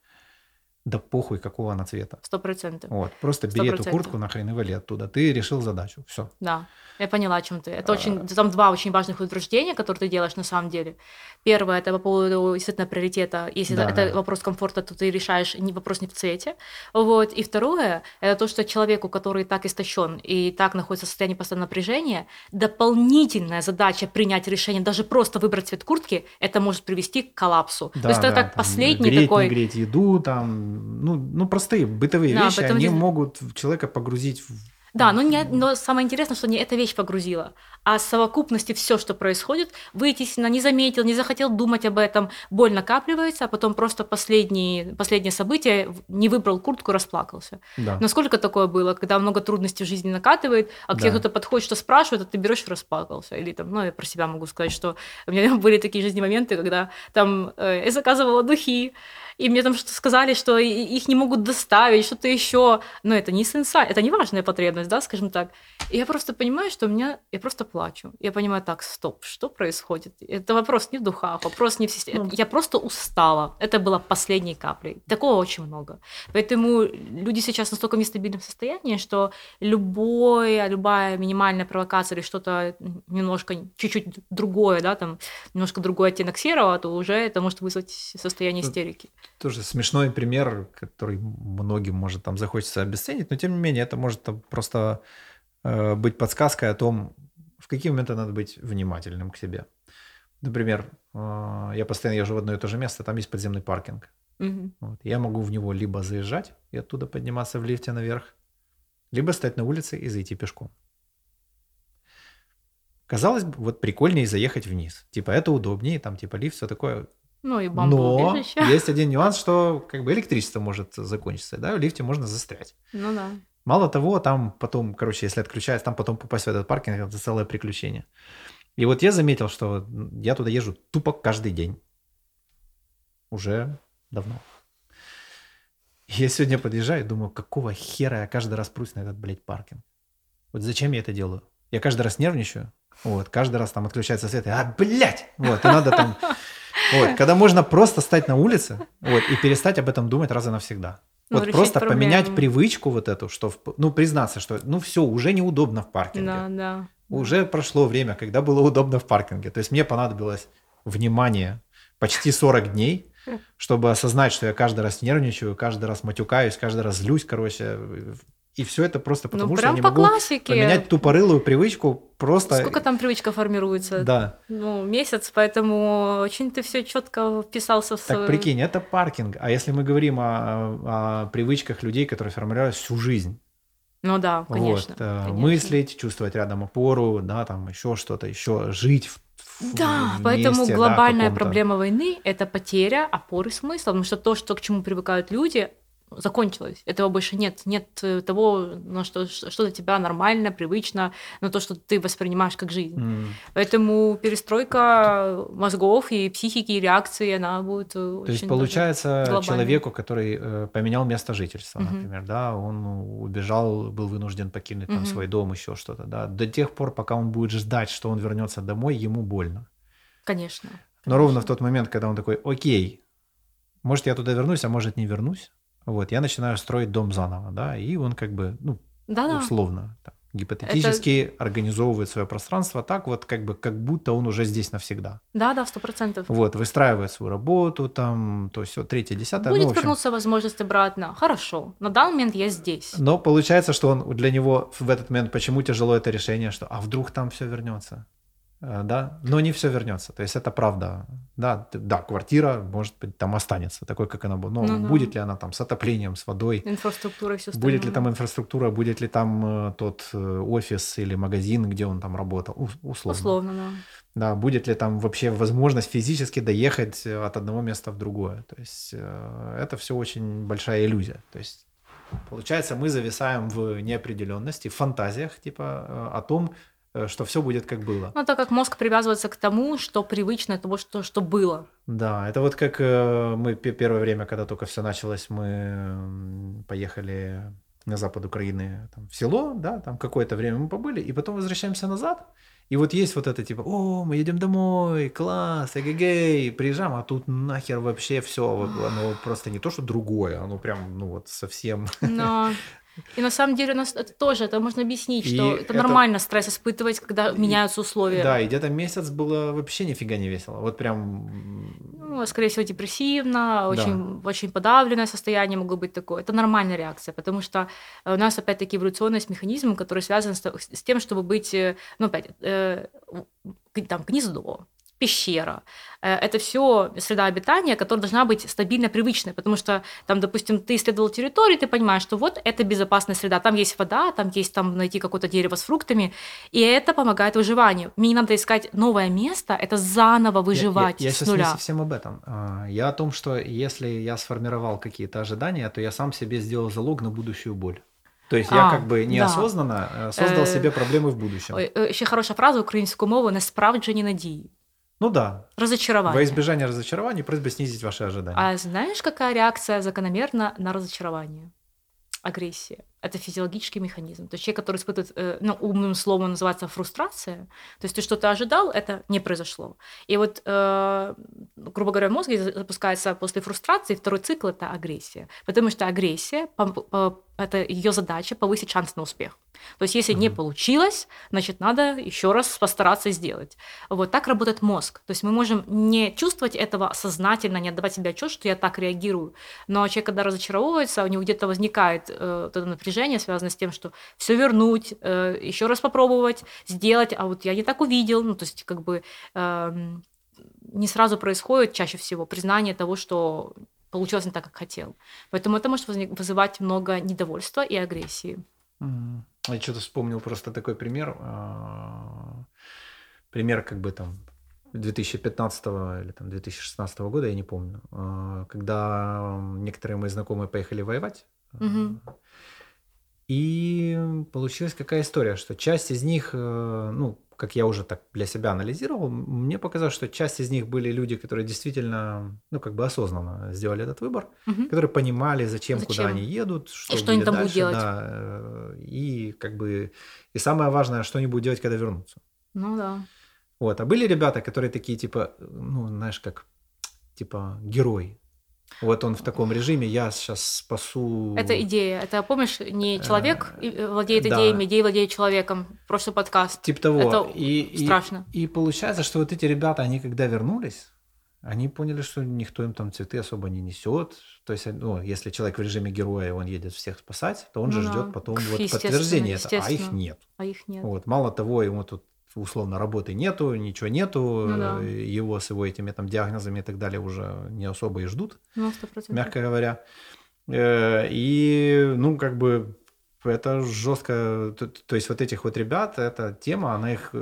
да похуй, какого она цвета. Сто процентов. Вот, просто Сто бери эту процентов. куртку нахрен и вали оттуда. Ты решил задачу. Все. Да, я поняла, о чем ты. А. Это очень, там два очень важных утверждения, которые ты делаешь на самом деле. Первое это по поводу действительно приоритета. Если Да, это да. вопрос комфорта, то ты решаешь не вопрос не в цвете. Вот. И второе это то, что человеку, который так истощен и так находится в состоянии постоянного напряжения, дополнительная задача принять решение, даже просто выбрать цвет куртки, это может привести к коллапсу. то есть это так последний греть, такой. не греть еду, там, ну, ну простые бытовые Да, вещи, они здесь- могут человека погрузить в... Да, но, не, но самое интересное, что не эта вещь погрузила, а совокупности все, что происходит, вы, естественно, не заметил, не захотел думать об этом, боль накапливается, а потом просто последние, последнее событие, не выбрал куртку, расплакался. Да. Насколько такое было, когда много трудностей в жизни накатывает, а к тебе Да. кто-то подходит, что спрашивает, а ты берешь и расплакался. Или там, ну, я про себя могу сказать, что у меня были такие жизненные моменты, когда там э, я заказывала духи, и мне там что-то сказали, что их не могут доставить, что-то еще. Но это не сенса, это не важная потребность, да, скажем так. И я просто понимаю, что у меня, я просто плачу. Я понимаю, так, стоп, что происходит? Это вопрос не в духах, вопрос не в системе. Ну. Я просто устала. Это было последней каплей. Такого очень много. Поэтому люди сейчас настолько в нестабильном состоянии, что любое, любая минимальная провокация или что-то немножко, чуть-чуть другое, да, там, немножко другой оттенок серого, то уже это может вызвать состояние Тут истерики. Тоже смешной пример, который многим может там захочется обесценить, но тем не менее это может там, просто э, быть подсказкой о том, в какие моменты надо быть внимательным к себе. Например, э, я постоянно езжу в одно и то же место, там есть подземный паркинг. Мгм. Вот. Я могу в него либо заезжать и оттуда подниматься в лифте наверх, либо стать на улице и зайти пешком. Казалось бы, вот прикольнее заехать вниз. Типа это удобнее, там типа лифт, все такое. Ну и Но бомбоубежище. есть один нюанс, что как бы электричество может закончиться, да, в лифте можно застрять. Ну да. Мало того, там потом, короче, если отключается, там потом попасть в этот паркинг, это целое приключение. И вот я заметил, что я туда езжу тупо каждый день. Уже давно. Я сегодня подъезжаю и думаю, какого хера я каждый раз прусь на этот, блядь, паркинг? Вот зачем я это делаю? Я каждый раз нервничаю, вот, каждый раз там отключается свет, и, а, блядь! Вот, и надо там... Вот, когда можно просто стать на улице, вот, и перестать об этом думать раз и навсегда. Ну, вот просто проблему. поменять привычку вот эту, что, в- ну, признаться, что, ну, все, уже неудобно в паркинге. Да, да. Уже прошло время, когда было удобно в паркинге. То есть мне понадобилось внимание почти 40 дней, чтобы осознать, что я каждый раз нервничаю, каждый раз матюкаюсь, каждый раз злюсь, короче. И все это просто потому, ну, что прям они по могут классике. поменять тупорылую привычку просто... Сколько там привычка формируется? Да. Ну, месяц, поэтому очень ты все четко вписался в Так свою... прикинь, это паркинг. А если мы говорим о, о привычках людей, которые формировались всю жизнь, Ну да, конечно. вот, э, конечно. мыслить, чувствовать рядом опору, да, там еще что-то, еще жить в, Да, месте, поэтому да, глобальная каком-то. проблема войны – это потеря опоры смысла, потому что то, что к чему привыкают люди, закончилось. Этого больше нет. Нет э, того, на что, что для тебя нормально, привычно, но то, что ты воспринимаешь как жизнь. М. Поэтому перестройка мозгов и психики, и реакции, она будет э, То очень есть получается глобальной. человеку, который э, поменял место жительства, Мгм. например, да, он убежал, был вынужден покинуть там Мгм. свой дом, еще что-то, да, до тех пор, пока он будет ждать, что он вернется домой, ему больно. Конечно. Но ровно в тот момент, когда он такой, окей, может я туда вернусь, а может не вернусь, вот, я начинаю строить дом заново, да, и он как бы, ну, Да-да. условно, там, гипотетически организовывает свое пространство так вот, как бы, как будто он уже здесь навсегда. Да-да, сто процентов. Вот, выстраивает свою работу, там, то все, третье, десятое, Будет ну, общем. вернуться возможность обратно. Хорошо. На данный момент я здесь. Но получается, что он для него в этот момент, почему тяжело это решение, что, а вдруг там все вернется? Э, Да, но не все вернется. То есть это правда. Да, да, квартира, может быть, там останется такой, как она была. Но Ну да. будет ли она там с отоплением, с водой? Инфраструктура и все остальное. Будет ли там инфраструктура, будет ли там э, тот э, офис или магазин, где он там работал? Условно. Условно, да. Да, будет ли там вообще возможность физически доехать от одного места в другое? То есть это все очень большая иллюзия. То есть получается, мы зависаем в неопределенности, в фантазиях, типа о том, что все будет как было. Ну, так как мозг привязывается к тому, что привычно, того, что, что было. Да, это вот как э, мы пе- первое время, когда только все началось, мы поехали на запад Украины там, в село, да, там какое-то время мы побыли, и потом возвращаемся назад, и вот есть вот это типа, о, мы едем домой, класс, эгегей, приезжаем, а тут нахер вообще все, оно просто не то, что другое, оно прям, ну вот совсем... Но... И на самом деле у нас это тоже, это можно объяснить, И что это, это- нормально стресс испытывать, когда меняются условия. Да, и где-то месяц было вообще нифига не весело, вот прям... Ну, скорее всего, депрессивно, очень, очень подавленное состояние могло быть такое. Это нормальная реакция, потому что э, у нас, опять-таки, эволюционный есть механизм, который связан с, с тем, чтобы быть, э, ну, опять, э, там, гнездо, пещера. Э, Это все среда обитания, которая должна быть стабильно привычной, потому что там, допустим, ты исследовал территорию, ты понимаешь, что вот это безопасная среда, там есть вода, там есть там найти какое-то дерево с фруктами, и это помогает выживанию. Мне не надо искать новое место, это заново Я- выживать Я, я, с сейчас нуля. не совсем об этом. А, Я о том, что если я сформировал какие-то ожидания, то я сам себе сделал залог на будущую боль. То есть я А, как бы да. неосознанно э, создал Э, себе проблемы в будущем. Ой, е, Ще хороша фраза українською мовою несправджені надії. Ну да, Разочарование. во избежание разочарований просьба снизить ваши ожидания. А знаешь, какая реакция закономерна на разочарование? Агрессия. Это физиологический механизм. То есть человек, который испытывает, э, ну, умным словом называется фрустрация, то есть ты что-то ожидал, это не произошло. И вот, э, грубо говоря, в мозге за- запускается после фрустрации второй цикл – это агрессия. Потому что агрессия, по- это ее задача повысить шанс на успех. То есть если не Мгм. получилось, значит, надо еще раз постараться сделать. Вот так работает мозг. То есть мы можем не чувствовать этого сознательно, не отдавать себе отчет, что я так реагирую. Но человек, когда разочаровывается, у него где-то возникает э, вот это напряжение, связанное с тем, что все вернуть, э, еще раз попробовать, сделать, а вот я не так увидел. Ну, то есть, как бы эм, не сразу происходит чаще всего признание того, что получилось не так, как хотел. Поэтому это может вызывать много недовольства и агрессии. Мгм. Я что-то вспомнил просто такой пример. а, Пример как бы там 2015 или там 2016 года, я не помню, а, когда некоторые мои знакомые поехали воевать. Мгм. И получилась какая история, что часть из них, э, ну, как я уже так для себя анализировал, мне показалось, что часть из них были люди, которые действительно, ну, как бы осознанно сделали этот выбор, Мгм. которые понимали, зачем, куда Зачем? они едут, что, что они там будут дальше, делать. да, э, и как бы, и самое важное, что они будут делать, когда вернутся. Ну да. Вот, а были ребята, которые такие, типа, ну, знаешь, как, типа, герой. Вот он в таком режиме, я сейчас спасу... Это идея. Это, помнишь, не человек Э, и- владеет да. идеями, идея владеет человеком. Прошлый подкаст. Типа того. Это и, и- страшно. И, получается, что вот эти ребята, они когда вернулись, они поняли, что никто им там цветы особо не несет. То есть, ну, если человек в режиме героя, он едет всех спасать, то он ну, же да. ждет потом вот подтверждение а их нет. А их нет. Вот. Мало того, ему тут условно работы нету, ничего нету, ну, да. его с его этими там диагнозами и так далее уже не особо и ждут, ну, мягко говоря. Э, и, ну, как бы это жестко, то, то есть вот этих вот ребят, эта тема, она их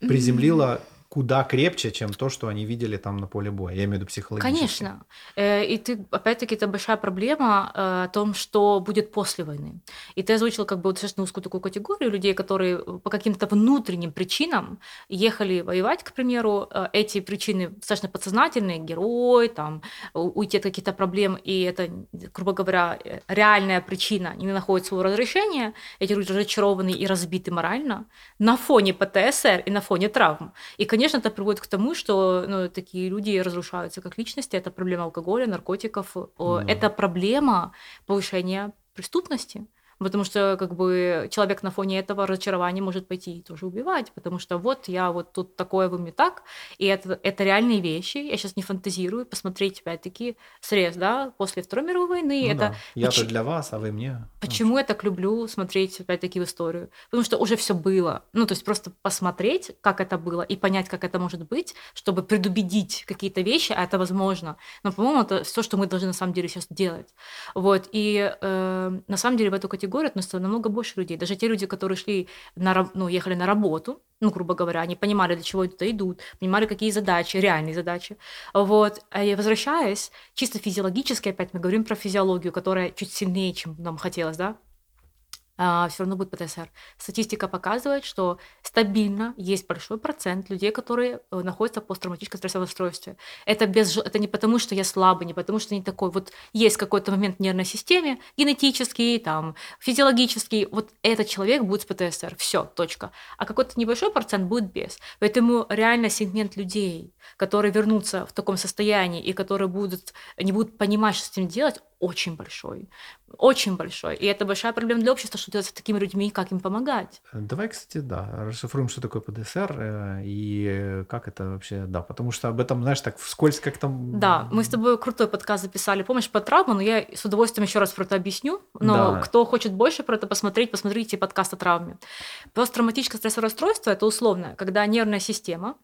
приземлила куда крепче, чем то, что они видели там на поле боя. Я имею в виду психологически. Конечно. Э, и ты, опять-таки, это большая проблема э, о том, что будет после войны. И ты озвучил как бы достаточно узкую такую категорию людей, которые по каким-то внутренним причинам ехали воевать, к примеру. Э, эти причины достаточно подсознательные, герой, там, уйти от каких-то проблем, и это, грубо говоря, реальная причина не находит своего разрешения. Эти люди разочарованы и разбиты морально на фоне ПТСР и на фоне травм. И, конечно, это приводит к тому, что ну, такие люди разрушаются как личности. Это проблема алкоголя, наркотиков. Mm. Это проблема повышения преступности. Потому что как бы человек на фоне этого разочарования может пойти и тоже убивать, потому что вот я вот тут такое вы мне так, и это, это реальные вещи, я сейчас не фантазирую, посмотреть опять-таки срез, да, после Второй мировой войны. Ну это да. Я-то для вас, а вы мне. Почему я так люблю смотреть опять-таки в историю? Потому что уже все было. Ну, то есть просто посмотреть, как это было, и понять, как это может быть, чтобы предубедить какие-то вещи, а это возможно. Но, по-моему, это все, что мы должны на самом деле сейчас делать. Вот. И э, на самом деле в эту категорию категорию относится намного больше людей. Даже те люди, которые шли на, ну, ехали на работу, ну, грубо говоря, они понимали, для чего туда идут, понимали, какие задачи, реальные задачи. Вот. А я возвращаясь, чисто физиологически, опять мы говорим про физиологию, которая чуть сильнее, чем нам хотелось, да, а, все равно будет ПТСР. Статистика показывает, что стабильно есть большой процент людей, которые э, находятся в посттравматическом стрессовом расстройстве. Это, без, это не потому, что я слабый, не потому, что не такой. Вот есть какой-то момент в нервной системе, генетический, там, физиологический, вот этот человек будет с ПТСР. Все, точка. А какой-то небольшой процент будет без. Поэтому реально сегмент людей, которые вернутся в таком состоянии и которые будут, не будут понимать, что с этим делать, очень большой. Очень большой. И это большая проблема для общества, что делать с такими людьми, как им помогать. Давай, кстати, да, расшифруем, что такое ПДСР э, и как это вообще, да, потому что об этом, знаешь, так вскользь как там... Да, мы с тобой крутой подкаст записали, помнишь, по травму, но я с удовольствием еще раз про это объясню, но да. кто хочет больше про это посмотреть, посмотрите подкаст о травме. Посттравматическое стрессовое расстройство – это условное, когда нервная система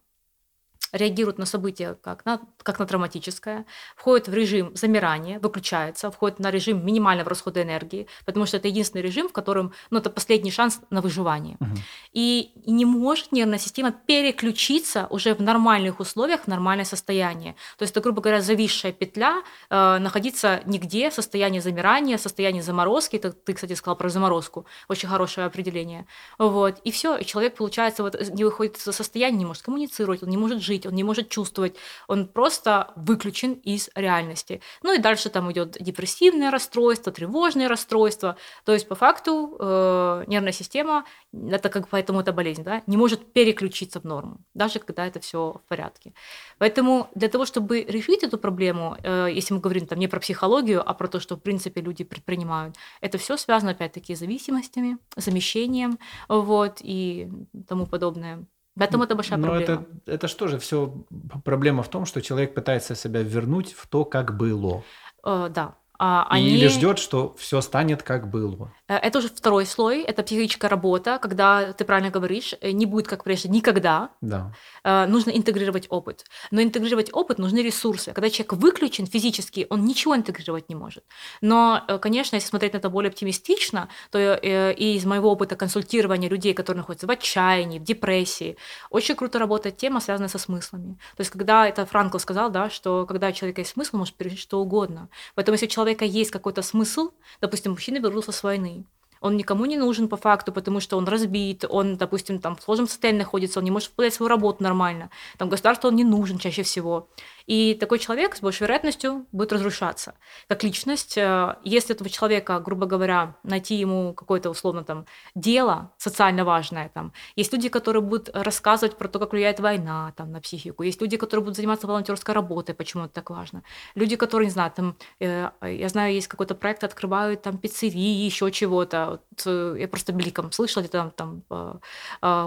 реагирует на события как на, как на травматическое, входит в режим замирания, выключается, входит на режим минимального расхода энергии, потому что это единственный режим, в котором ну, это последний шанс на выживание. Угу. И, и не может нервная система переключиться уже в нормальных условиях в нормальное состояние. То есть это, грубо говоря, зависшая петля, э, находиться нигде в состоянии замирания, в состоянии заморозки. Это, ты, кстати, сказал про заморозку. Очень хорошее определение. Вот. И все, и человек, получается, вот, не выходит из состояния, не может коммуницировать, он не может жить, он не может чувствовать, он просто выключен из реальности. Ну и дальше там идет депрессивное расстройство, тревожное расстройство. То есть по факту э, нервная система, это как поэтому это болезнь, да, не может переключиться в норму, даже когда это все в порядке. Поэтому для того, чтобы решить эту проблему, э, если мы говорим там не про психологию, а про то, что в принципе люди предпринимают, это все связано опять-таки с зависимостями, замещением, вот и тому подобное. Поэтому это большая Но проблема. Это, это что же все проблема в том, что человек пытается себя вернуть в то, как было. Э, да. А они... Или ждет, что все станет как было. Э, это уже второй слой, это психическая работа, когда ты правильно говоришь, э, не будет как прежде никогда. Да. Э, нужно интегрировать опыт. Но интегрировать опыт нужны ресурсы. Когда человек выключен физически, он ничего интегрировать не может. Но, конечно, если смотреть на это более оптимистично, то и из моего опыта консультирования людей, которые находятся в отчаянии, в депрессии, очень круто работает тема, связанная со смыслами. То есть, когда это Франкл сказал, да, что когда у человека есть смысл, он может пережить что угодно. Поэтому, если у человека есть какой-то смысл, допустим, мужчина вернулся с войны, он никому не нужен по факту, потому что он разбит, он, допустим, там в сложном состоянии находится, он не может выполнять свою работу нормально, там государству он не нужен чаще всего. И такой человек с большей вероятностью будет разрушаться как личность. Э, если этого человека, грубо говоря, найти ему какое-то условно там дело социально важное, там, есть люди, которые будут рассказывать про то, как влияет война там, на психику, есть люди, которые будут заниматься волонтерской работой, почему это так важно. Люди, которые, не знаю, там, э, я знаю, есть какой-то проект, открывают там пиццерии, еще чего-то. Вот, э, я просто бликом слышала где-то там, там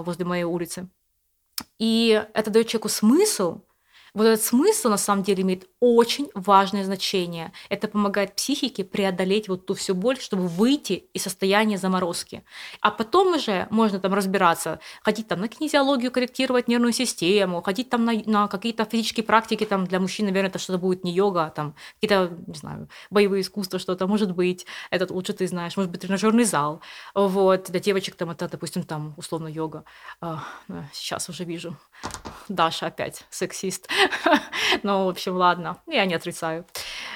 возле моей улицы. И это дает человеку смысл, Вот этот смысл на самом деле имеет очень важное значение. Это помогает психике преодолеть вот ту всю боль, чтобы выйти из состояния заморозки. А потом уже можно там разбираться, ходить там на кинезиологию, корректировать нервную систему, ходить там на, на какие-то физические практики, там для мужчин, наверное, это что-то будет не йога, а там какие-то, не знаю, боевые искусства, что-то, может быть, этот лучше ты знаешь, может быть, тренажерный зал. Вот, для девочек там это, допустим, там условно йога. А, сейчас уже вижу. Даша опять сексист. ну, в общем, ладно, я не отрицаю.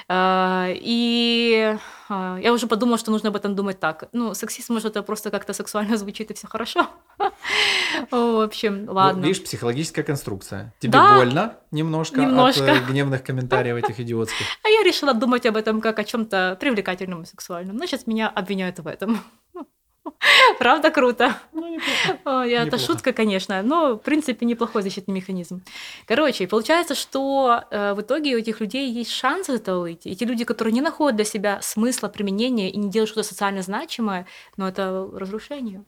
А, и а, я уже подумала, что нужно об этом думать так. Ну, сексист, может, это просто как-то сексуально звучит, и все хорошо. в общем, ладно. Вот, видишь, психологическая конструкция. Тебе больно немножко, немножко от э, гневных комментариев этих идиотских. А я решила думать об этом как о чем-то привлекательном и сексуальном. Значит, меня обвиняют в этом. Правда круто? Ну, неплохо. Я, это шутка, конечно, но, в принципе, неплохой защитный механизм. Короче, получается, что э, в итоге у этих людей есть шанс из этого выйти. Эти люди, которые не находят для себя смысла применения и не делают что-то социально значимое, но это разрушение.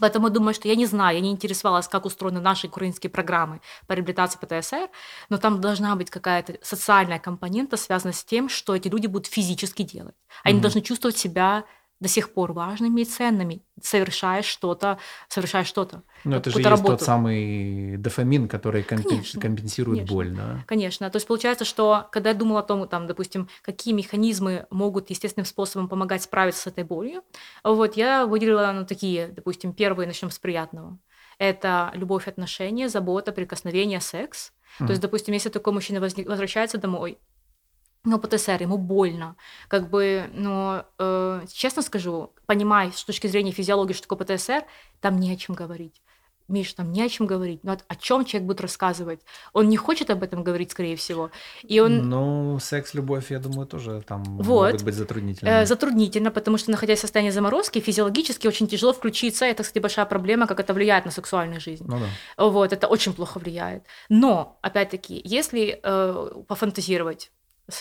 Поэтому думаю, что я не знаю, я не интересовалась, как устроены наши украинские программы по реабилитации ПТСР, но там должна быть какая-то социальная компонента, связанная с тем, что эти люди будут физически делать. Они mm-hmm. должны чувствовать себя до сих пор важными и ценными, совершая что-то, совершая что-то. Но это же есть тот самый дофамин, который конечно, компенсирует конечно, боль, да? Конечно. То есть получается, что когда я думала о том, там, допустим, какие механизмы могут естественным способом помогать справиться с этой болью, вот я выделила ну, такие, допустим, первые, начнем с приятного. Это любовь, отношения, забота, прикосновение, секс. Mm. То есть, допустим, если такой мужчина возник, возвращается домой, ну, ПТСР, ему больно. Как бы, ну, э, честно скажу, понимая с точки зрения физиологии, что такое ПТСР, там не о чем говорить. Миш, там не о чем говорить. Но о чем человек будет рассказывать? Он не хочет об этом говорить, скорее всего. И он... Ну, секс, любовь, я думаю, тоже там вот. могут быть затруднительно. Э, затруднительно, потому что, находясь в состоянии заморозки, физиологически очень тяжело включиться. Это, кстати, большая проблема, как это влияет на сексуальную жизнь. Ну, да. Вот, это очень плохо влияет. Но, опять-таки, если э, пофантазировать,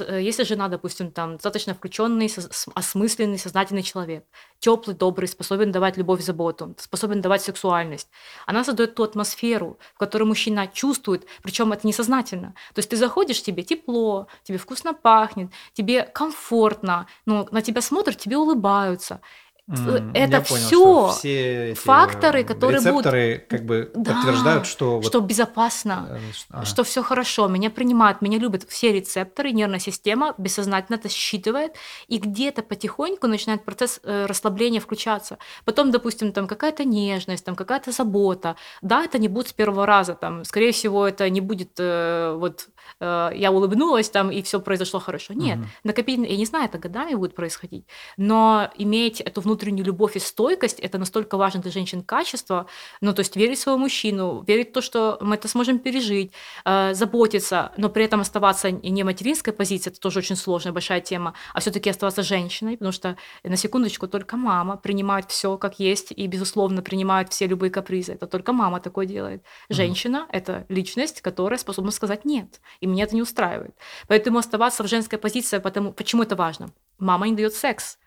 если жена, допустим, там достаточно включенный, осмысленный, сознательный человек, теплый, добрый, способен давать любовь, заботу, способен давать сексуальность, она создает ту атмосферу, в которой мужчина чувствует, причем это несознательно. То есть ты заходишь, тебе тепло, тебе вкусно пахнет, тебе комфортно, но на тебя смотрят, тебе улыбаются. Mm, это все, все факторы, которые будут как бы да, подтверждают, что что вот... безопасно, э, а. что все хорошо, меня принимают, меня любят все рецепторы, нервная система бессознательно это считывает, и где-то потихоньку начинает процесс э, расслабления включаться. Потом, допустим, там какая-то нежность, там какая-то забота, да, это не будет с первого раза, там, скорее всего, это не будет э, вот э, я улыбнулась там и все произошло хорошо. Нет, угу. накопить, я не знаю, это годами будет происходить, но иметь эту внутреннюю внутреннюю любовь и стойкость, это настолько важно для женщин качество, ну, то есть верить в своего мужчину, верить в то, что мы это сможем пережить, э, заботиться, но при этом оставаться не материнской позиции, это тоже очень сложная, большая тема, а все таки оставаться женщиной, потому что, на секундочку, только мама принимает все как есть и, безусловно, принимает все любые капризы. Это только мама такое делает. Женщина mm-hmm. — это личность, которая способна сказать «нет», и меня это не устраивает. Поэтому оставаться в женской позиции, потому, почему это важно? Мама не дает секс,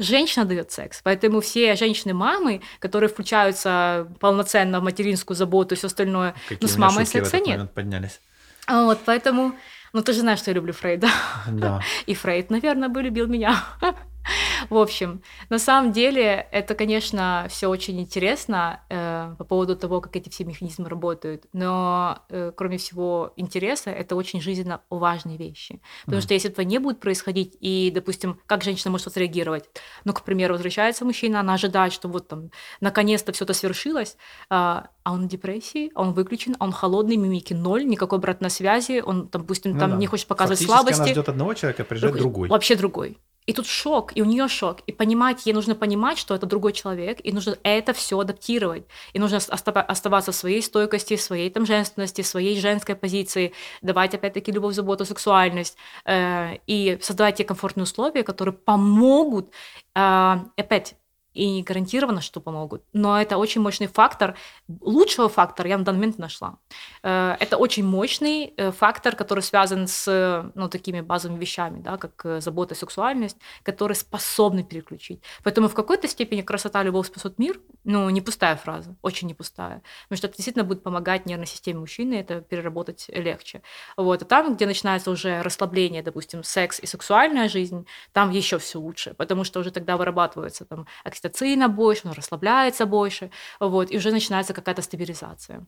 женщина дает секс. Поэтому все женщины-мамы, которые включаются полноценно в материнскую заботу и все остальное, Какие ну, с мамой секса нет. поднялись. А вот, поэтому... Ну, ты же знаешь, что я люблю Фрейда. Да. И Фрейд, наверное, бы любил меня. В общем, на самом деле это, конечно, все очень интересно э, по поводу того, как эти все механизмы работают, но э, кроме всего интереса, это очень жизненно важные вещи. Потому mm. что если этого не будет происходить, и, допустим, как женщина может отреагировать? Ну, к примеру, возвращается мужчина, она ожидает, что вот там наконец-то все это свершилось, э, а он в депрессии, он выключен, он холодный, мимики ноль, никакой обратной связи, он, там, допустим, ну, там да. не хочет показывать Фактически слабости. она ждет одного человека, а приезжает другой. Вообще другой. И тут шок, и у нее шок. И понимать, ей нужно понимать, что это другой человек, и нужно это все адаптировать. И нужно оставаться в своей стойкости, своей там женственности, своей женской позиции, давать опять-таки любовь, заботу, сексуальность, э, и создавать те комфортные условия, которые помогут, э, опять, и не гарантированно, что помогут. Но это очень мощный фактор. Лучшего фактора я на данный момент нашла. Э, это очень мощный э, фактор, который связан с ну, такими базовыми вещами, да, как э, забота, сексуальность, которые способны переключить. Поэтому в какой-то степени красота, любовь спасет мир, ну, не пустая фраза, очень не пустая. Потому что это действительно будет помогать нервной системе мужчины, это переработать легче. Вот. А там, где начинается уже расслабление, допустим, секс и сексуальная жизнь, там еще все лучше, потому что уже тогда вырабатывается там окситоцина больше, он расслабляется больше, вот, и уже начинается какая-то стабилизация.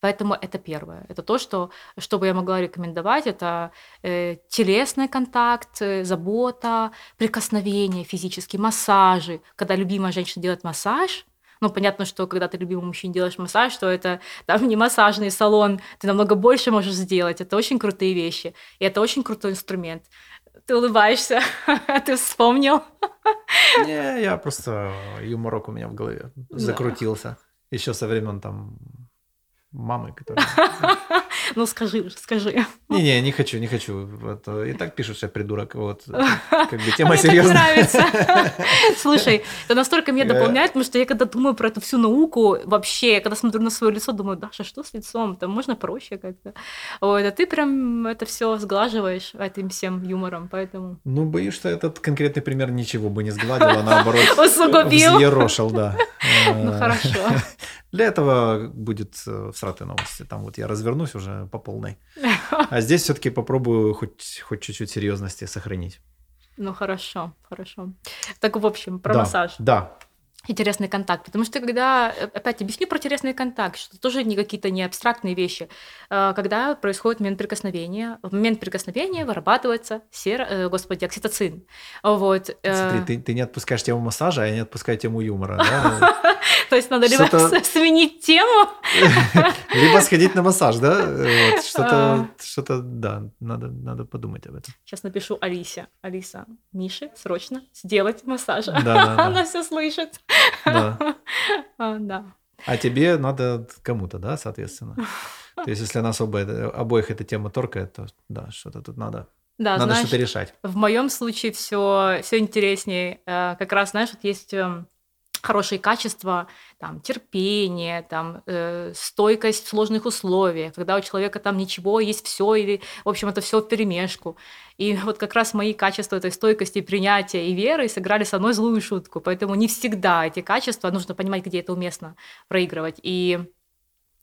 Поэтому это первое. Это то, что, что бы я могла рекомендовать. Это э, телесный контакт, э, забота, прикосновение физические, массажи. Когда любимая женщина делает массаж, ну, понятно, что когда ты любимому мужчине делаешь массаж, то это там не массажный салон, ты намного больше можешь сделать. Это очень крутые вещи. И это очень крутой инструмент. Ты улыбаешься, ты вспомнил. Не, я просто юморок у меня в голове закрутился. Еще со времен там мамы, которая... Ну, скажи, скажи. Не-не, не хочу, не хочу. Вот, и так пишут, что я придурок. Вот, как бы тема серьезная. Мне нравится. Слушай, это настолько меня дополняет, потому что я когда думаю про эту всю науку, вообще, когда смотрю на свое лицо, думаю, Даша, что с лицом? Там можно проще как-то. Вот, а ты прям это все сглаживаешь этим всем юмором, поэтому... Ну, боюсь, что этот конкретный пример ничего бы не сгладил, а наоборот Усугубил. взъерошил, да. Ну, хорошо. Для этого будет э, всратые новости. Там вот я развернусь уже по полной. А здесь все-таки попробую хоть, хоть чуть-чуть серьезности сохранить. Ну хорошо, хорошо. Так, в общем, про да, массаж. Да, интересный контакт. Потому что когда, э, опять объясню про интересный контакт, что тоже не какие-то не абстрактные вещи. А, когда происходит момент прикосновения, в момент прикосновения вырабатывается сера, э, господи, окситоцин. Вот. Э. Смотри, ты, ты не отпускаешь тему массажа, а я не отпускаю тему юмора. То есть надо либо сменить тему, либо сходить на массаж, да? Вот, что-то, а. что-то, да, надо, надо подумать об этом. Сейчас напишу Алисе. Алиса, Мише, срочно сделать массаж. Да, да, да. Она все слышит. Да. А, да. А тебе надо кому-то, да, соответственно. То есть, если нас оба, обоих эта тема торкает, то да, что-то тут надо да, Надо знаешь, что-то решать. В моем случае все, все интереснее. Э, как раз, знаешь, вот есть эм, хорошие качества, там, терпение, там, э, стойкость в сложных условиях, когда у человека там ничего, есть все, или, в общем, это все в перемешку. И вот как раз мои качества этой стойкости, принятия и веры сыграли со мной злую шутку, поэтому не всегда эти качества, нужно понимать, где это уместно проигрывать. И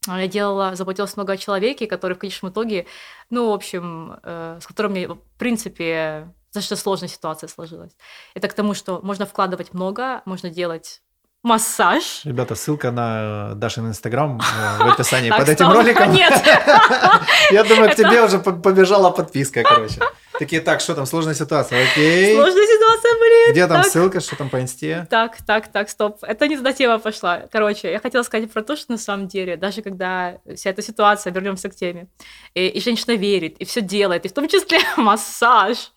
я делала, заботилась много о человеке, который в конечном итоге, ну, в общем, э, с которым мне, в принципе, за что сложная ситуация сложилась. Это к тому, что можно вкладывать много, можно делать массаж. Ребята, ссылка на Дашин Инстаграм э, в описании под этим роликом. Нет. Я думаю, к тебе уже побежала подписка, короче. Такие, так, что там, сложная ситуация, окей. Сложная ситуация, блин. Где там ссылка, что там по инсте? Так, так, так, стоп. Это не туда тема пошла. Короче, я хотела сказать про то, что на самом деле, даже когда вся эта ситуация, вернемся к теме, и, и женщина верит, и все делает, и в том числе массаж,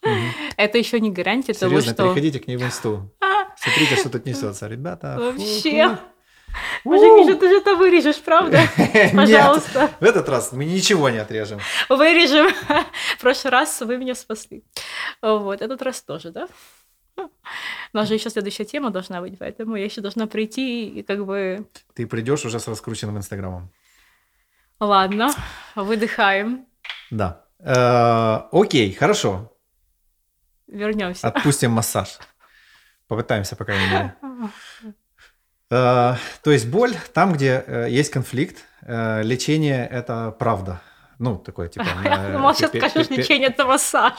это еще не гарантия того, что... Серьезно, переходите к ней в инсту. Смотрите, что тут несется, ребята. Вообще. Боже, Миша, ты же это вырежешь, правда? Пожалуйста. Нет, в этот раз мы ничего не отрежем. Вырежем. В прошлый раз вы меня спасли. Вот, этот раз тоже, да? У нас же еще следующая тема должна быть, поэтому я еще должна прийти и как бы... Ты придешь уже с раскрученным инстаграмом. Ладно, выдыхаем. Да. Э, окей, хорошо. Вернемся. Отпустим массаж. Попытаемся, по крайней мере. Э, то есть боль там, где э, есть конфликт, э, лечение – это правда. Ну, такое типа... Ну, сейчас скажешь, лечение – это массаж.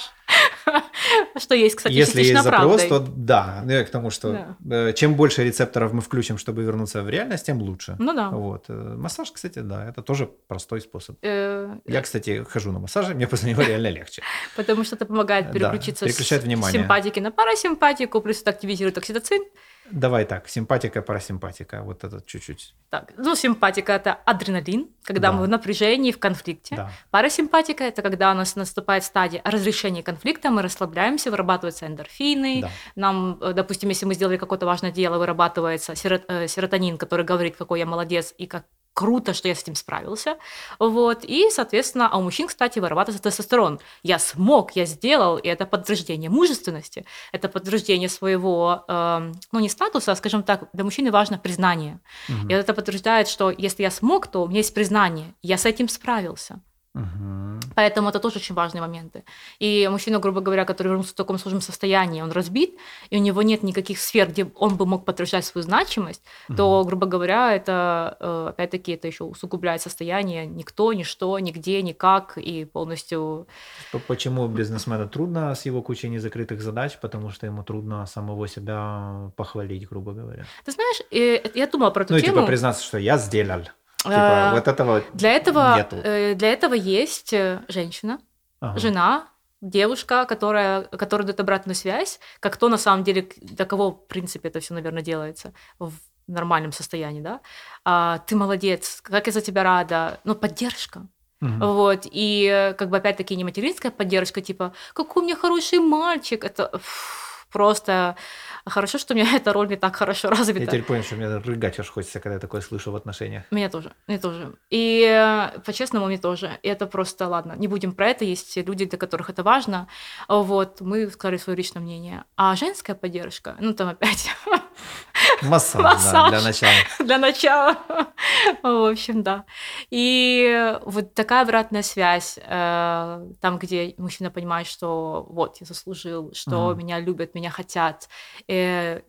Что есть, кстати, Если есть запрос, то да. Ну, к тому, что чем больше рецепторов мы включим, чтобы вернуться в реальность, тем лучше. Ну да. Вот. Массаж, кстати, да, это тоже простой способ. Я, кстати, хожу на массажи, мне после него реально легче. Потому что это помогает переключиться с симпатики на парасимпатику, плюс это активизирует окситоцин, Давай так, симпатика, парасимпатика, вот этот чуть-чуть. Так, ну симпатика это адреналин, когда да. мы в напряжении, в конфликте. Да. Парасимпатика это когда у нас наступает стадия разрешения конфликта, мы расслабляемся, вырабатываются эндорфины. Да. Нам, э, допустим, если мы сделали какое-то важное дело, вырабатывается э, серотонин, который говорит, какой я молодец и как круто, что я с этим справился. Вот. И, соответственно, а у мужчин, кстати, вырабатывается тестостерон. Я смог, я сделал, и это подтверждение мужественности, это подтверждение своего, э, ну, не статуса, а, скажем так, для мужчины важно признание. Угу. И это подтверждает, что если я смог, то у меня есть признание, я с этим справился. Угу. Поэтому это тоже очень важные моменты. И мужчина, грубо говоря, который вернулся в таком сложном состоянии, он разбит, и у него нет никаких сфер, где он бы мог подтверждать свою значимость, угу. то, грубо говоря, это, э, опять-таки, это еще усугубляет состояние никто, ничто, нигде, никак, и полностью... Почему бизнесмену трудно с его кучей незакрытых задач? Потому что ему трудно самого себя похвалить, грубо говоря. Ты знаешь, э, я думала про эту ну, тему. Ну, типа признаться, что я сделал. Типа, вот этого для этого нету. Э, для этого есть э, женщина, ага. жена, девушка, которая, которая дает обратную связь, как то на самом деле, для кого, в принципе, это все, наверное, делается в нормальном состоянии, да. А, ты молодец, как я за тебя рада, ну, поддержка. Угу. Вот, и э, как бы опять-таки не материнская поддержка, типа, какой у меня хороший мальчик, это... Фу, просто хорошо, что у меня эта роль не так хорошо развита. Я теперь понял, что мне рыгать аж хочется, когда я такое слышу в отношениях. Мне тоже, мне тоже. И э, по-честному, мне тоже. И это просто, ладно, не будем про это, есть люди, для которых это важно. Вот, мы сказали свое личное мнение. А женская поддержка, ну там опять... Массаж, Массаж. Да, для начала. Для начала. В общем, да. И вот такая обратная связь, э, там, где мужчина понимает, что вот, я заслужил, что угу. меня любят, меня хотят, э,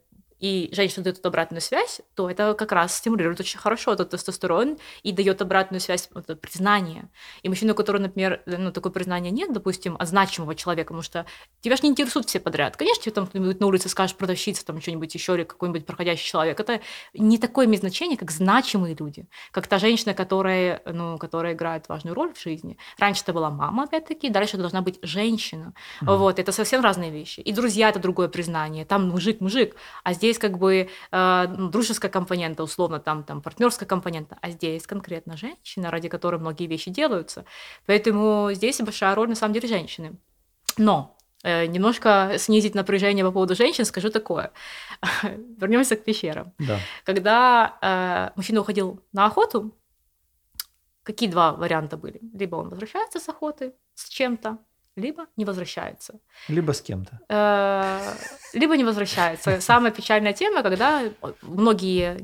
и женщина дает обратную связь, то это как раз стимулирует очень хорошо этот тестостерон и дает обратную связь, это признание. И мужчина, у которого, например, ну, такое признание нет, допустим, от значимого человека, потому что тебя же не интересуют все подряд. Конечно, тебе там кто-нибудь на улице скажешь продавщица, там что-нибудь еще или какой-нибудь проходящий человек. Это не такое имеет значение, как значимые люди, как та женщина, которая, ну, которая играет важную роль в жизни. Раньше это была мама, опять-таки, дальше это должна быть женщина. Mm-hmm. Вот, это совсем разные вещи. И друзья – это другое признание. Там мужик-мужик, а здесь здесь как бы э, ну, дружеская компонента, условно, там, там партнерская компонента, а здесь конкретно женщина, ради которой многие вещи делаются. Поэтому здесь большая роль на самом деле женщины. Но э, немножко снизить напряжение по поводу женщин, скажу такое. Вернемся к пещерам. Да. Когда э, мужчина уходил на охоту, какие два варианта были? Либо он возвращается с охоты с чем-то, либо не возвращается. Либо с кем-то. Э, либо не возвращается. Самая печальная тема, когда многие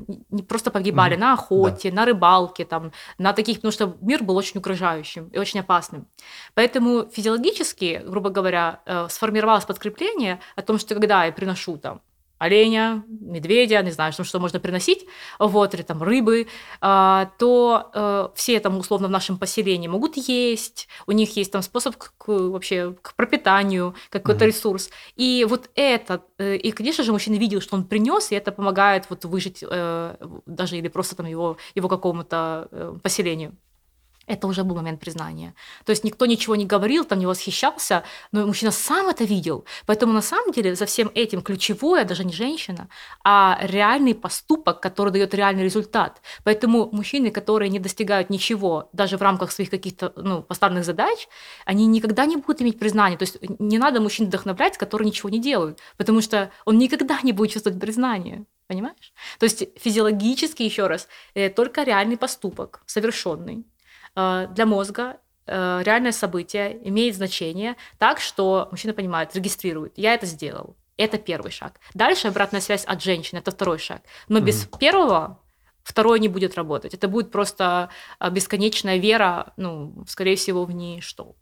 просто погибали на охоте, на рыбалке, там, на таких, потому что мир был очень угрожающим и очень опасным. Поэтому физиологически, грубо говоря, э, сформировалось подкрепление о том, что когда я приношу там оленя, медведя, не знаю, что, что можно приносить, вот, или там рыбы, а, то э, все там условно в нашем поселении могут есть, у них есть там способ к, к, вообще к пропитанию, какой-то mm-hmm. ресурс. И вот это, э, и, конечно же, мужчина видел, что он принес, и это помогает вот выжить э, даже или просто там его, его какому-то поселению это уже был момент признания. То есть никто ничего не говорил, там не восхищался, но мужчина сам это видел. Поэтому на самом деле за всем этим ключевое даже не женщина, а реальный поступок, который дает реальный результат. Поэтому мужчины, которые не достигают ничего, даже в рамках своих каких-то ну, поставленных задач, они никогда не будут иметь признания. То есть не надо мужчин вдохновлять, которые ничего не делают, потому что он никогда не будет чувствовать признание. Понимаешь? То есть физиологически, еще раз, э, только реальный поступок, совершенный, для мозга э, реальное событие имеет значение так, что мужчина понимает, регистрирует, я это сделал. Это первый шаг. Дальше обратная связь от женщины, это второй шаг. Но mm-hmm. без первого второй не будет работать. Это будет просто э, бесконечная вера, ну, скорее всего, в ничто.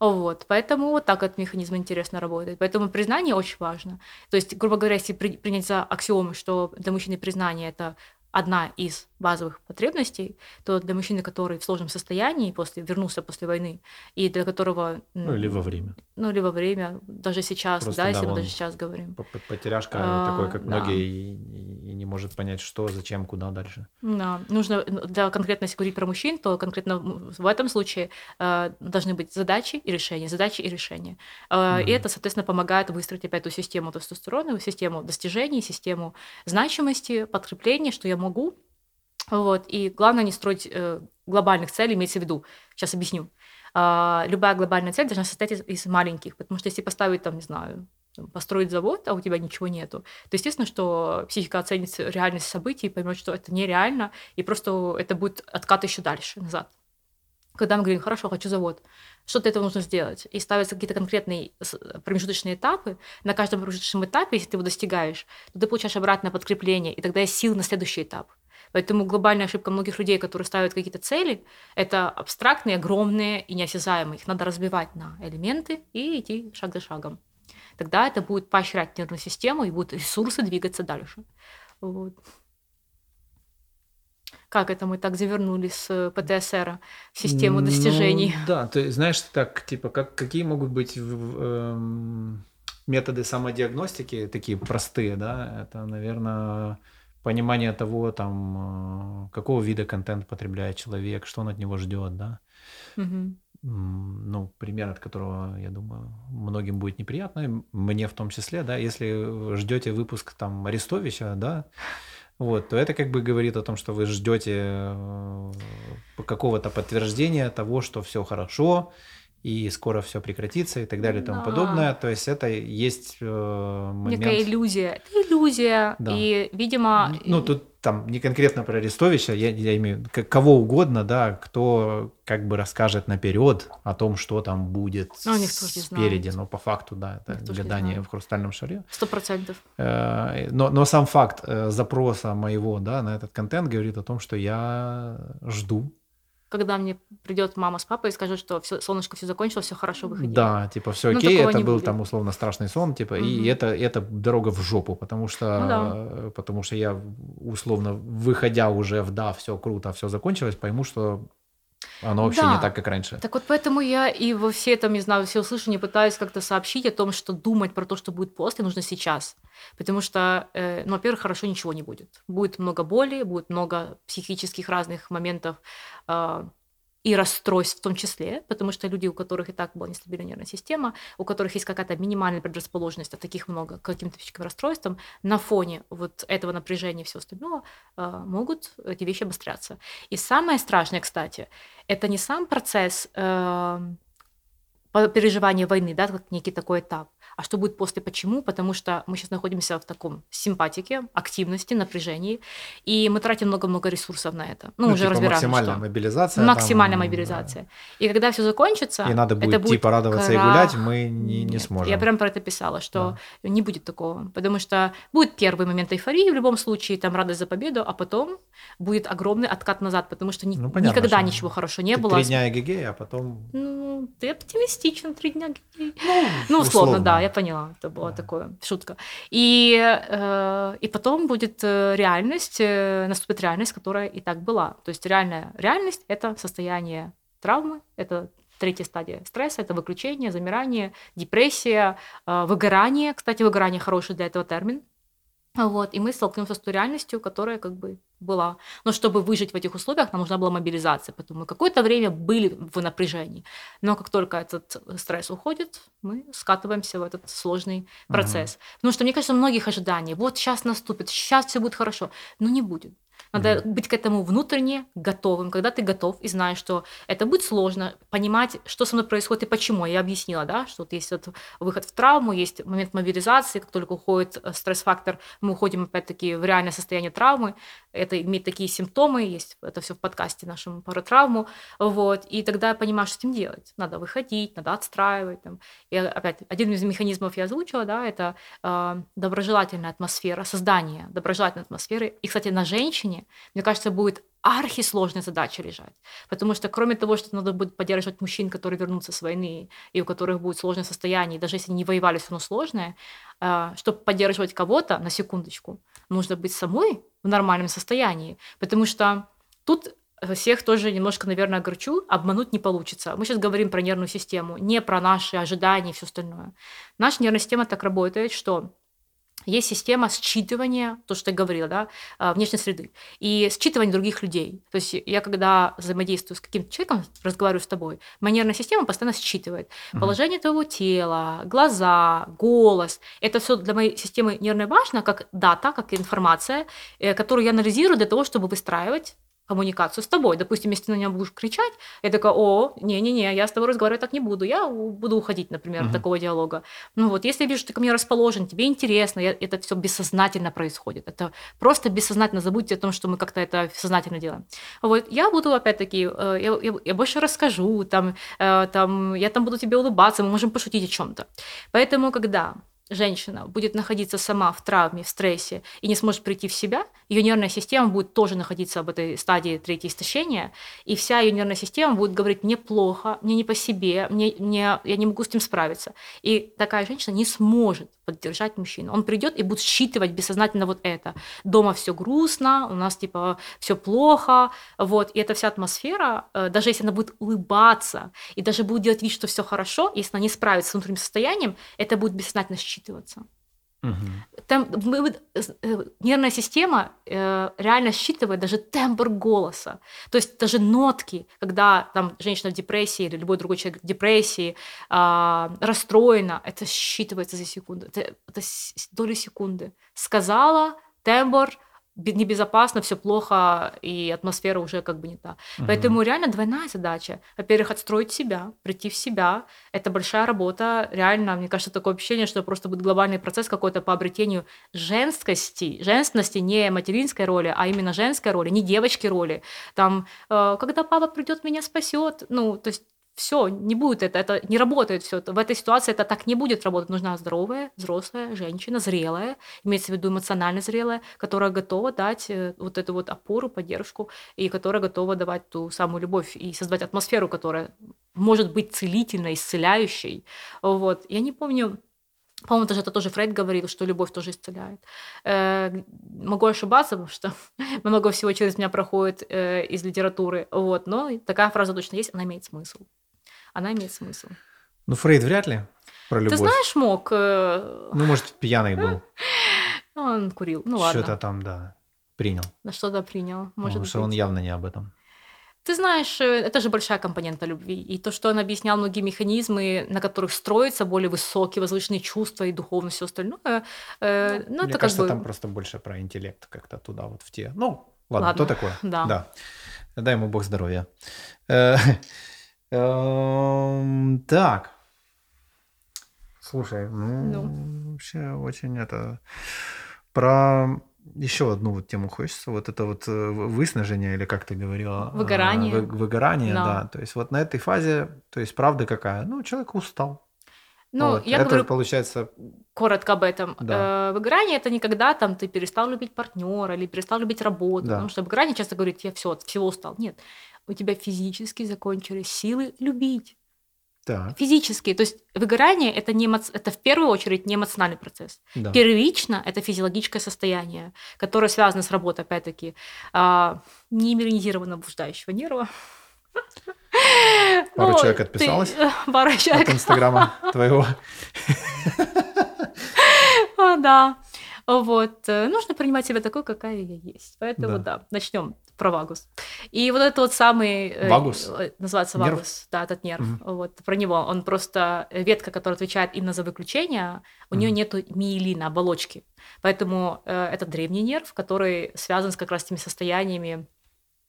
Вот, поэтому вот так этот механизм интересно работает. Поэтому признание очень важно. То есть, грубо говоря, если принять за аксиому, что для мужчины признание это одна из базовых потребностей, то для мужчины, который в сложном состоянии, после, вернулся после войны, и для которого... Ну, или во время. Ну, или во время, даже сейчас, Просто, да, если мы даже сейчас говорим. Потеряшка а, такой, как да. многие, и, и не может понять, что, зачем, куда дальше. Да, нужно, ну, для конкретно, если говорить про мужчин, то конкретно в этом случае э, должны быть задачи и решения, задачи и решения. Э, mm-hmm. И это, соответственно, помогает выстроить опять эту систему тестостерона, систему достижений, систему значимости, подкрепления, что я могу, вот. И главное не строить э, глобальных целей, имеется в виду. Сейчас объясню. Э, любая глобальная цель должна состоять из, из маленьких, потому что если поставить там, не знаю, построить завод, а у тебя ничего нету, то естественно, что психика оценит реальность событий поймет, что это нереально, и просто это будет откат еще дальше, назад. Когда мы говорим, хорошо, хочу завод, что для этого нужно сделать? И ставятся какие-то конкретные промежуточные этапы. На каждом промежуточном этапе, если ты его достигаешь, то ты получаешь обратное подкрепление, и тогда есть сил на следующий этап. Поэтому глобальная ошибка многих людей, которые ставят какие-то цели, это абстрактные, огромные и неосязаемые. Их надо разбивать на элементы и идти шаг за шагом. Тогда это будет поощрять нервную систему и будут ресурсы двигаться дальше. Вот. Как это мы так завернули с ПТСР в систему ну, достижений? Да, то есть, знаешь, так, типа, как, какие могут быть эм, методы самодиагностики, такие простые, да, это, наверное, понимание того, там, э, какого вида контент потребляет человек, что он от него ждет, да. Угу. Ну, пример, от которого, я думаю, многим будет неприятно, мне в том числе, да, если ждете выпуск там Арестовича, да, вот, то это как бы говорит о том, что вы ждете э, какого-то подтверждения того, что все хорошо, и скоро все прекратится и так далее и тому да. подобное. То есть это есть э, момент... Некая иллюзия. Это иллюзия. Да. И, видимо... Ну, тут там не конкретно про Арестовича, я, я имею кого угодно, да, кто как бы расскажет наперед о том, что там будет ну, спереди. Но по факту, да, это гадание в хрустальном шаре. Сто процентов. Э, но, но сам факт э, запроса моего да, на этот контент говорит о том, что я жду когда мне придет мама с папой и скажут, что все, солнышко все закончилось, все хорошо, выходи. Да, типа все ну, окей, это был будет. там условно страшный сон, типа, угу. и это, это дорога в жопу, потому что, ну, да. потому что я условно, выходя уже в да, все круто, все закончилось, пойму, что оно вообще да. не так, как раньше. Так вот поэтому я и во все этом, не знаю, все услышания пытаюсь как-то сообщить о том, что думать про то, что будет после, нужно сейчас. Потому что, э, ну, во-первых, хорошо ничего не будет. Будет много боли, будет много психических разных моментов, э, и расстройств в том числе, потому что люди, у которых и так была нестабильная нервная система, у которых есть какая-то минимальная предрасположенность, а таких много, к каким-то психическим расстройствам, на фоне вот этого напряжения и всего остального э, могут эти вещи обостряться. И самое страшное, кстати, это не сам процесс э, переживания войны, да, как некий такой этап, а что будет после, почему? Потому что мы сейчас находимся в таком симпатике, активности, напряжении, и мы тратим много-много ресурсов на это. Ну, ну уже типа разбираемся, максимальная что... мобилизация. Максимальная там, мобилизация. Да. И когда все закончится... И надо будет это будет типа радоваться крах... и гулять, мы не, не сможем. Я прям про это писала, что да. не будет такого, потому что будет первый момент эйфории в любом случае, там радость за победу, а потом будет огромный откат назад, потому что ни... ну, понятно, никогда что ничего хорошего не было. Три дня эгегей, а потом... Ну, ты оптимистичен, три дня эгегей. Ну, ну условно, условно, да, я поняла. Это была да. такое шутка. И, э, и потом будет э, реальность, э, наступит реальность, которая и так была. То есть реальная реальность – это состояние травмы, это третья стадия стресса – это выключение, замирание, депрессия, э, выгорание. Кстати, выгорание – хороший для этого термин. Вот, и мы столкнемся с той реальностью, которая как бы была. Но чтобы выжить в этих условиях, нам нужна была мобилизация. Поэтому мы какое-то время были в напряжении. Но как только этот стресс уходит, мы скатываемся в этот сложный процесс. Угу. Потому что, мне кажется, многих ожиданий. Вот сейчас наступит, сейчас все будет хорошо. Но не будет. Надо mm-hmm. быть к этому внутренне готовым, когда ты готов и знаешь, что это будет сложно, понимать, что со мной происходит и почему. Я объяснила, да, что вот есть вот выход в травму, есть момент мобилизации, как только уходит э, стресс-фактор, мы уходим опять-таки в реальное состояние травмы, это имеет такие симптомы, есть это все в подкасте нашем про травму, вот, и тогда я понимаю, что с этим делать. Надо выходить, надо отстраивать. Там. И опять, один из механизмов я озвучила, да, это э, доброжелательная атмосфера, создание доброжелательной атмосферы. И, кстати, на женщине, мне кажется, будет архисложная задача лежать. Потому что кроме того, что надо будет поддерживать мужчин, которые вернутся с войны, и у которых будет сложное состояние, даже если не воевали, все равно сложное, э, чтобы поддерживать кого-то, на секундочку, нужно быть самой в нормальном состоянии. Потому что тут всех тоже немножко, наверное, огорчу, обмануть не получится. Мы сейчас говорим про нервную систему, не про наши ожидания и все остальное. Наша нервная система так работает, что есть система считывания, то, что я говорила, да, а, внешней среды, и считывания других людей. То есть я, когда взаимодействую с каким-то человеком, разговариваю с тобой, моя нервная система постоянно считывает положение твоего тела, глаза, голос. Это все для моей системы нервной важно, как дата, как информация, э, которую я анализирую для того, чтобы выстраивать коммуникацию с тобой. Допустим, если ты на меня будешь кричать, я такая, о, не-не-не, я с тобой разговаривать так не буду, я буду уходить, например, uh-huh. от такого диалога. Ну вот, если я вижу, что ты ко мне расположен, тебе интересно, я, это все бессознательно происходит. Это просто бессознательно, забудьте о том, что мы как-то это сознательно делаем. Вот, я буду, опять-таки, э, я, я, я больше расскажу, там, э, там, я там буду тебе улыбаться, мы можем пошутить о чем-то. Поэтому, когда женщина будет находиться сама в травме, в стрессе и не сможет прийти в себя, ее нервная система будет тоже находиться в этой стадии третьего истощения, и вся ее нервная система будет говорить «мне плохо, мне не по себе, мне, мне, я не могу с этим справиться». И такая женщина не сможет поддержать мужчину. Он придет и будет считывать бессознательно вот это. Дома все грустно, у нас типа все плохо, вот. И эта вся атмосфера, э, даже если она будет улыбаться и даже будет делать вид, что все хорошо, если она не справится с внутренним состоянием, это будет бессознательно считываться. Там мы, э, нервная система э, реально считывает даже тембр голоса, то есть даже нотки, когда там женщина в депрессии или любой другой человек в депрессии э, расстроена, это считывается за секунду, это, это доли секунды. Сказала тембр, небезопасно, все плохо, и атмосфера уже как бы не та. Угу. Поэтому реально двойная задача. Во-первых, отстроить себя, прийти в себя. Это большая работа. Реально, мне кажется, такое ощущение, что просто будет глобальный процесс какой-то по обретению женскости. Женственности не материнской роли, а именно женской роли, не девочки роли. Там, э, когда папа придет, меня спасет. Ну, то есть все, не будет это, это не работает все. В этой ситуации это так не будет работать. Нужна здоровая, взрослая женщина, зрелая, имеется в виду эмоционально зрелая, которая готова дать э, вот эту вот опору, поддержку, и которая готова давать ту самую любовь и создать атмосферу, которая может быть целительной, исцеляющей. Вот. Я не помню, по-моему, даже это тоже Фрейд говорил, что любовь тоже исцеляет. Э, могу ошибаться, потому что много всего через меня проходит э, из литературы. Вот, но такая фраза точно есть, она имеет смысл она имеет смысл. Ну, Фрейд вряд ли про любовь. Ты знаешь, мог... Э, ну, может, пьяный был. Он курил, ну ладно. Что-то там, да, принял. На что-то принял, может Потому что он явно не об этом. Ты знаешь, э, это же большая компонента любви. И то, что он объяснял многие механизмы, на которых строятся более высокие, возвышенные чувства и духовность, все остальное. Э, ну, Мне это кажется, как бы... там просто больше про интеллект как-то туда вот в те. Ну, ладно, ладно. кто такое? Да. да. Дай ему бог здоровья. Эм, так. Слушай, ну, ну, вообще очень это... Про еще одну вот тему хочется, вот это вот э, выснажение, или как ты говорила? Выгорание. Вы, выгорание, да. да. То есть вот на этой фазе, то есть правда какая? Ну, человек устал. Ну, вот. я это говорю получается... коротко об этом. Да. Э, выгорание это не когда там ты перестал любить партнера или перестал любить работу. Да. Потому что выгорание часто говорит, я все, от всего устал. Нет, у тебя физически закончились силы любить. Так. Физически. То есть выгорание это, не эмо... это в первую очередь не эмоциональный процесс. Да. Первично это физиологическое состояние, которое связано с работой, опять-таки, а, неиммунизированного блуждающего нерва. Пару Ну, человек ты- отписалось Пара от человек. инстаграма твоего. Да. Вот. э, Нужно принимать себя такой, какая я есть. Поэтому Да. да, начнем про вагус. И вот это вот самый... э, Вагус? э, Называется Нерв? вагус. Да, этот нерв. Мгм. Вот про него. Он просто ветка, которая отвечает именно за выключение, у нее Мгм. нету миелина, оболочки. Поэтому э, это древний нерв, который связан с как раз теми состояниями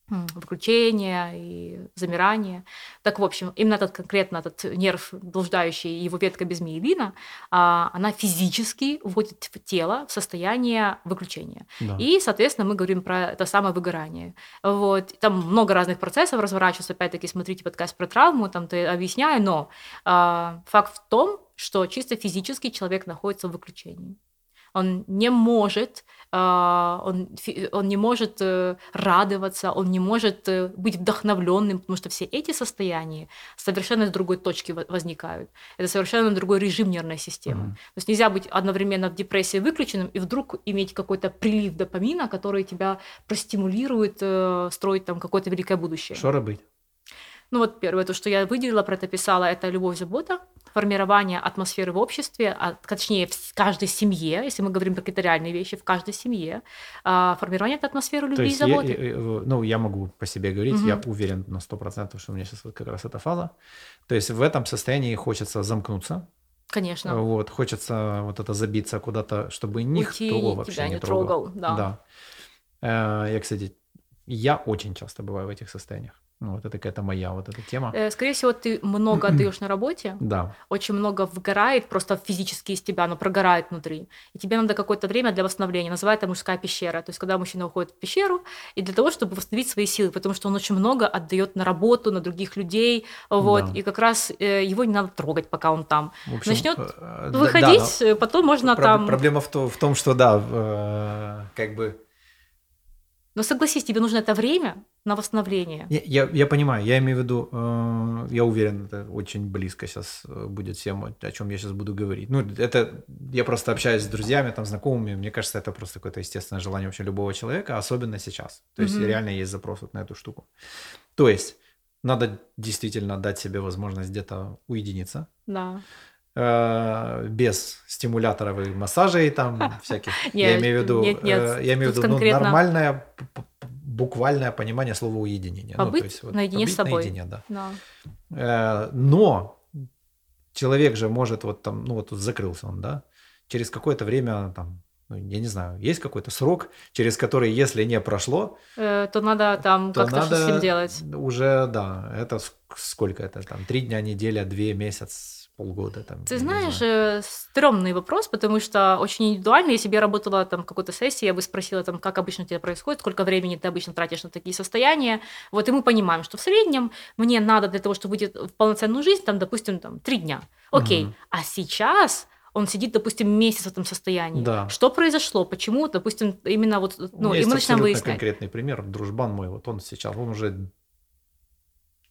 м, выключения и замирания. Так, в общем, именно этот конкретно этот нерв, блуждающий, его ветка без миелина, а, она физически вводит в тело в состояние выключения. Да. И, соответственно, мы говорим про это самое выгорание. Вот. Там много разных процессов разворачивается. Опять-таки, смотрите подкаст про травму, там ты объясняю, но а, факт в том, что чисто физически человек находится в выключении. Он не может, а, он, он не может э, радоваться, он не может э, быть вдохновленным, потому что все эти состояния совершенно с другой точки во- возникают. Это совершенно другой режим нервной системы. Мгм. То есть нельзя быть одновременно в депрессии выключенным и вдруг иметь какой-то прилив допамина, который тебя простимулирует э, строить там какое-то великое будущее. Что робить? Ну вот первое, то, что я выделила, про это писала, это любовь, забота, формирование атмосферы в обществе, а, точнее, в каждой семье, если мы говорим про какие-то реальные вещи, в каждой семье, а, формирование этой атмосферы любви и есть, я, заботы. я- я- ну, я могу по себе говорить, я Мгм. уверен на 100%, что у меня сейчас вот как раз эта фаза. То есть в этом состоянии хочется замкнуться, Конечно. вот, хочется вот это забиться куда-то, чтобы никто Уйти, вообще тебя не не трогал. трогал, да. Э, Я, кстати, Я очень часто бываю в этих состояниях. Ну, вот это какая-то моя вот эта тема. Э, скорее всего, ты много отдаешь на работе. Да. Очень много выгорает просто физически из тебя, но прогорает внутри. И тебе надо какое-то время для восстановления. Называют это мужская пещера. То есть, когда мужчина уходит в пещеру, и для того, чтобы восстановить свои силы, потому что он очень много отдает на работу, на других людей. Вот. Да. И как раз э, его не надо трогать, пока он там. общем, Начнет э, выходить, да, потом можно про- там. Проблема в, то, в том, что да, как бы но согласись, тебе нужно это время на восстановление. Я, я, я понимаю, я имею в виду, э, я уверен, это очень близко сейчас э, будет всем, о чем я сейчас буду говорить. Ну, это я просто общаюсь с друзьями, там, знакомыми, мне кажется, это просто какое-то естественное желание вообще любого человека, особенно сейчас. То есть mm-hmm. реально есть запрос вот на эту штуку. То есть надо действительно дать себе возможность где-то уединиться. Да без стимуляторов и массажей там всяких. Нет, я имею в виду, нет, нет, э, я имею в виду ну, нормальное буквальное понимание слова уединения. Побыть ну, то есть, вот, наедине побыть с собой. Наедине, да. да. Э, но человек же может вот там, ну вот тут закрылся он, да, через какое-то время там ну, я не знаю, есть какой-то срок, через который, если не прошло, э, то надо там то как-то надо что с ним делать. Уже, да, это сколько это там, три дня, неделя, две, месяц, полгода. Там, Ты знаешь, знаю. Э, стрёмный вопрос, потому что очень индивидуально. Если бы я работала там какой-то сессии, я бы спросила, там, как обычно у тебя происходит, сколько времени ты обычно тратишь на такие состояния. Вот и мы понимаем, что в среднем мне надо для того, чтобы выйти в полноценную жизнь, там, допустим, там, три дня. Окей, угу. а сейчас он сидит, допустим, месяц в этом состоянии. Да. Что произошло? Почему, допустим, именно вот, ну, и мы начинаем выяснять. конкретный пример. Дружбан мой, вот он сейчас, он уже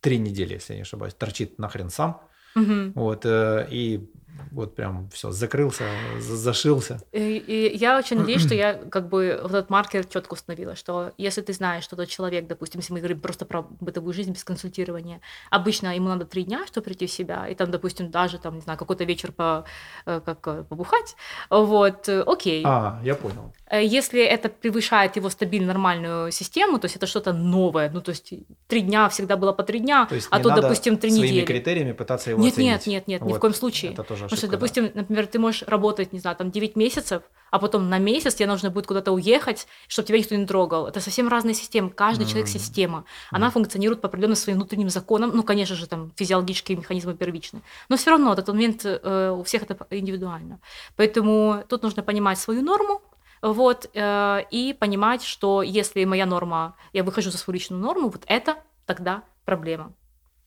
три недели, если я не ошибаюсь, торчит нахрен сам Угу. Вот, э, и вот прям все, закрылся, зашился. И, и я очень надеюсь, что я как бы вот этот маркер четко установила, что если ты знаешь, что тот человек, допустим, если мы говорим просто про бытовую жизнь без консультирования, обычно ему надо три дня, чтобы прийти в себя, и там, допустим, даже там, не знаю, какой-то вечер по, э, как, э, побухать, вот, э, окей. А, я понял. Если это превышает его стабильную нормальную систему, то есть это что-то новое, ну, то есть три дня всегда было по три дня, то а тут, допустим, три своими недели. критериями пытаться его нет, оценить. Нет, нет, нет, вот. ни в коем случае. Это тоже Потому что, допустим, да. например, ты можешь работать, не знаю, там 9 месяцев, а потом на месяц тебе нужно будет куда-то уехать, чтобы тебя никто не трогал. Это совсем разные системы. Каждый mm-hmm. человек система. Она mm-hmm. функционирует по определенным своим внутренним законам. Ну, конечно же, там физиологические механизмы первичны. Но все равно этот момент э, у всех это индивидуально. Поэтому тут нужно понимать свою норму, вот, э, и понимать, что если моя норма, я выхожу за свою личную норму, вот это тогда проблема.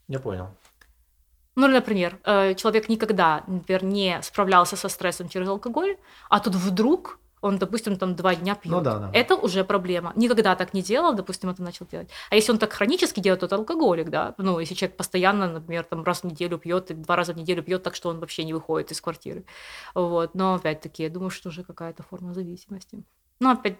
Я понял. Ну, например, э, человек никогда, например, не справлялся со стрессом через алкоголь, а тут вдруг он, допустим, там два дня пьет. Ну, да, да. Это уже проблема. Никогда так не делал, допустим, это начал делать. А если он так хронически делает, то это алкоголик, да. Ну, если человек постоянно, например, там раз в неделю пьет, два раза в неделю пьет, так что он вообще не выходит из квартиры. Вот. Но опять-таки, я думаю, что уже какая-то форма зависимости. Ну, опять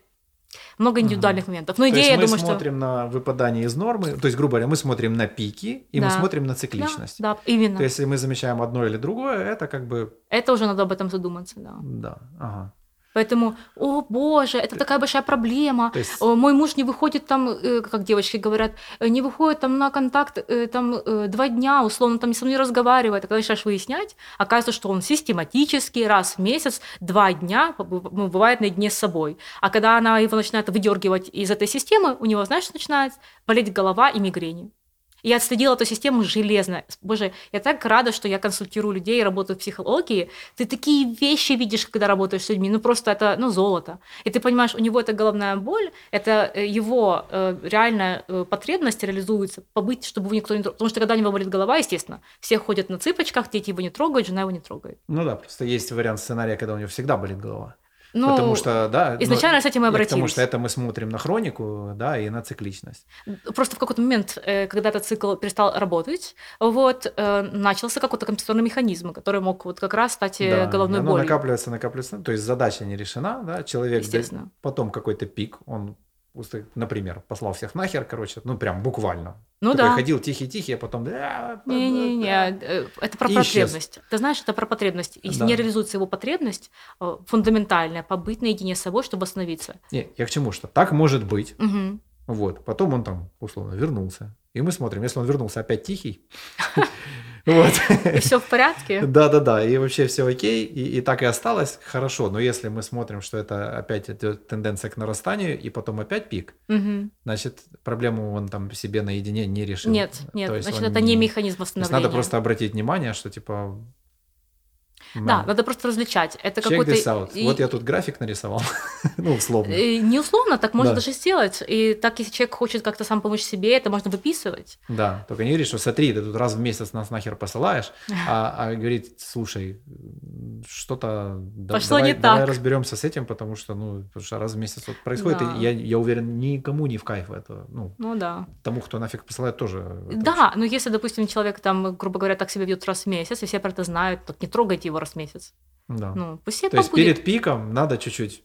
много индивидуальных угу. моментов. Но идея, то есть я мы думаю, смотрим что... на выпадание из нормы, то есть, грубо говоря, мы смотрим на пики, и да. мы смотрим на цикличность. Да, да, именно. То есть, если мы замечаем одно или другое, это как бы... Это уже надо об этом задуматься, да. Да, ага. Поэтому, о боже, это такая большая проблема. есть... Мой муж не выходит там, э, как девочки говорят, э, не выходит там на контакт э, там два дня, условно, там со мной разговаривает. А когда начинаешь выяснять, оказывается, что он систематически раз в месяц, два дня бывает наедине с собой. А когда она его начинает выдергивать из этой системы, у него, знаешь, начинает болеть голова и мигрени. Я отследила эту систему железно. Боже, я так рада, что я консультирую людей, работаю в психологии. Ты такие вещи видишь, когда работаешь с людьми. Ну, просто это, ну, золото. И ты понимаешь, у него это головная боль, это э, его э, реальная э, потребность реализуется, побыть, чтобы его никто не трогал. Потому что когда у него болит голова, естественно, все ходят на цыпочках, дети его не трогают, жена его не трогает. Ну да, просто есть вариант сценария, когда у него всегда болит голова. Ну, потому что, да, изначально ну, с этим и обратились. Потому что это мы смотрим на хронику, да, и на цикличность. Просто в какой-то момент, э, когда этот цикл перестал работать, вот, э, начался какой-то компенсаторный механизм, который мог вот как раз стать э, да, головной болью. накапливается, накапливается, то есть задача не решена, да, человек, Естественно. потом какой-то пик, он например, послал всех нахер, короче, ну прям буквально. Ну Такой да. ходил тихий-тихий, а потом... Не-не-не, это про И потребность. исчез. Ты знаешь, это про потребность. Если Да. не реализуется его потребность, э, фундаментальная, побыть наедине с собой, чтобы остановиться. Не, я к чему, что так может быть, Мгм. Вот. Потом он там, условно, вернулся. И мы смотрим, если он вернулся опять тихий, вот. И все в порядке? Да, да, да. И вообще все окей. И, и так и осталось. Хорошо. Но если мы смотрим, что это опять идет тенденция к нарастанию, и потом опять пик, Угу. значит, проблему он там себе наедине не решил. Нет, То нет, есть значит, это не механизм То восстановления. надо просто обратить внимание, что типа. Да, надо просто различать. Это какой-то... и- Вот я тут график нарисовал. ну, условно. э, Не условно, так можно Да. даже сделать. И так, если человек хочет как-то сам помочь себе, это можно выписывать. Да, только не говори, что смотри, ты тут раз в месяц нас нахер посылаешь, а, а говорит, слушай, что-то да- Пошло давай, не давай так. разберемся с этим, потому что, ну, потому что раз в месяц вот происходит, Да. и я, я уверен, никому не в кайф это, ну, Ну да. тому, кто нафиг посылает, тоже. Да, но если, допустим, человек там, грубо говоря, так себя ведет раз в месяц, и все про это знают, так не трогайте его в месяц. Да. Ну, пусть себе То есть побудет. перед пиком надо чуть-чуть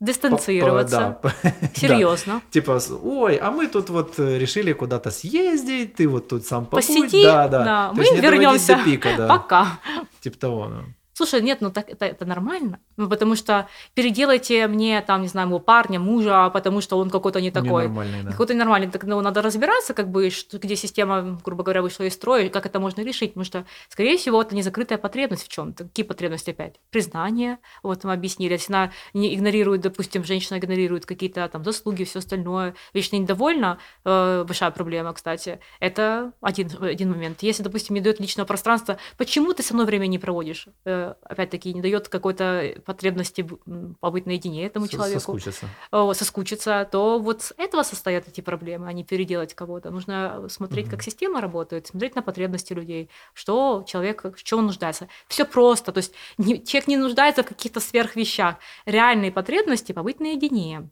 дистанцироваться. по- да, по- Серьезно. Типа, с- ой, а мы тут вот э, решили куда-то съездить, ты вот тут сам побудь. Посиди, да, да. да, То мы есть вернемся. до пика, да. Пока. Типа того, ну. Слушай, нет, ну так это, это нормально. Ну, потому что переделайте мне, там, не знаю, моего парня, мужа, потому что он какой-то не такой. Ненормальный, да. Какой-то нормальный. Так ну, надо разбираться, как бы, что, где система, грубо говоря, вышла из строя, как это можно решить. Потому что, скорее всего, это незакрытая потребность в чем-то. Какие потребности опять? Признание. Вот мы объяснили. Если она не игнорирует, допустим, женщина игнорирует какие-то там заслуги, все остальное, вечно недовольна, э, большая проблема, кстати. Это один, один момент. Если, допустим, не дает личного пространства, почему ты со мной время не проводишь? Э, опять-таки, не дает какой-то потребности побыть наедине этому человеку Соскучиться. о, соскучиться, то вот с этого состоят эти проблемы, а не переделать кого-то. Нужно смотреть, как Мгм. система работает, смотреть на потребности людей, что человек, в чем он нуждается. Все просто, то есть не- человек не нуждается в каких-то сверхвещах. Реальные потребности побыть наедине,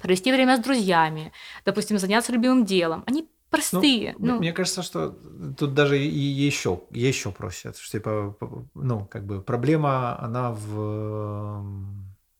провести время с друзьями, допустим, заняться любимым делом. Они простые. м- Ну, Мне кажется, что тут даже и еще, еще проще. Что, типа, ну, как бы проблема, она в,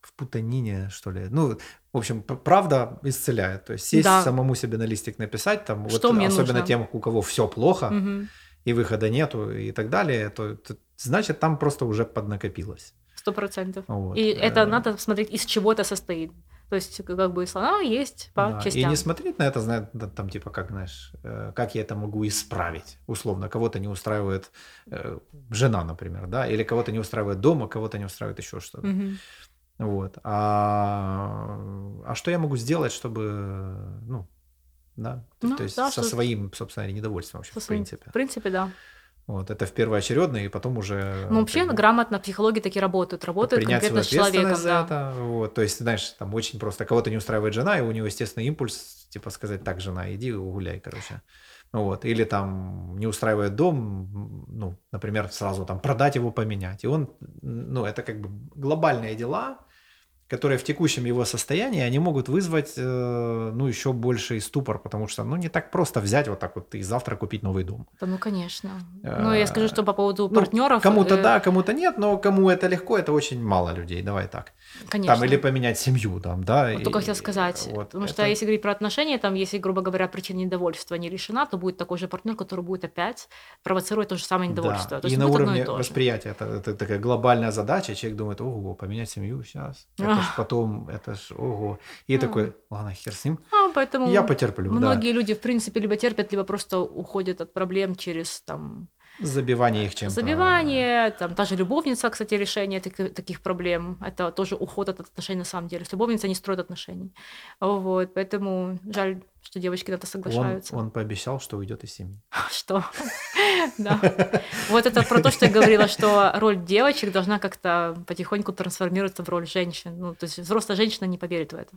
в путанине, что ли. Ну, в общем, правда исцеляет. То есть сесть Да. самому себе на листик написать, там, Что вот, мне особенно нужно? тем, у кого все плохо мгм, и выхода нету и так далее, то, то значит там просто уже поднакопилось. сто процентов. Вот. И это Э, надо смотреть, из чего это состоит. То есть, как бы, слова есть по Да, И частям. не смотреть на это, знает, да, там, типа, как, знаешь, э, как я это могу исправить. Условно, кого-то не устраивает э, жена, например, да, или кого-то не устраивает дома, кого-то не устраивает еще что-то. Мгм. Вот. А, а что я могу сделать, чтобы, ну, да, Ну, то есть да, со своим, собственно, недовольством вообще, Со в своим- принципе. В принципе, да. Вот, это в первоочередное, и потом уже... Ну, вообще как грамотно психологи такие работают, работают принять конкретно свою с человеком. за Да. это. Вот. То есть, знаешь, там очень просто кого-то не устраивает жена, и у него, естественно, импульс, типа, сказать, так, жена, иди гуляй, короче. Вот. Или там не устраивает дом, ну, например, сразу там продать его, поменять. И он, ну, это как бы глобальные дела, которые в текущем его состоянии, они могут вызвать, э, ну, еще больший ступор, потому что, ну, не так просто взять вот так вот и завтра купить новый дом. Да, ну, конечно. А, Ну, я скажу, что по поводу Ну, партнеров. Кому-то э, да, кому-то нет, но кому это легко, это очень мало людей, давай так. Конечно. Там или поменять семью, там, да. Вот и- только хотел сказать. вот потому что это- если говорить про отношения, там, если, грубо говоря, причина недовольства не решена, то будет такой же партнер, который будет опять провоцировать то же самое недовольство. Да. То и на уровне и восприятия это, это такая глобальная задача. Человек думает, ого, поменять семью сейчас. Это ж потом, это ж ого. И А. такой, ладно, хер с ним. А, поэтому Я потерплю, да. многие люди, в принципе, либо терпят, либо просто уходят от проблем через там Забивание их чем-то. забивание, там та же любовница, кстати, решение таки- таких проблем. Это тоже уход от отношений на самом деле. С любовницей не строят отношений. Вот, поэтому жаль, что девочки на это Он, соглашаются. он пообещал, что уйдет из семьи. Что? Да. Вот это про то, что я говорила, что роль девочек должна как-то потихоньку трансформироваться в роль женщин. Ну, то есть взрослая женщина не поверит в это.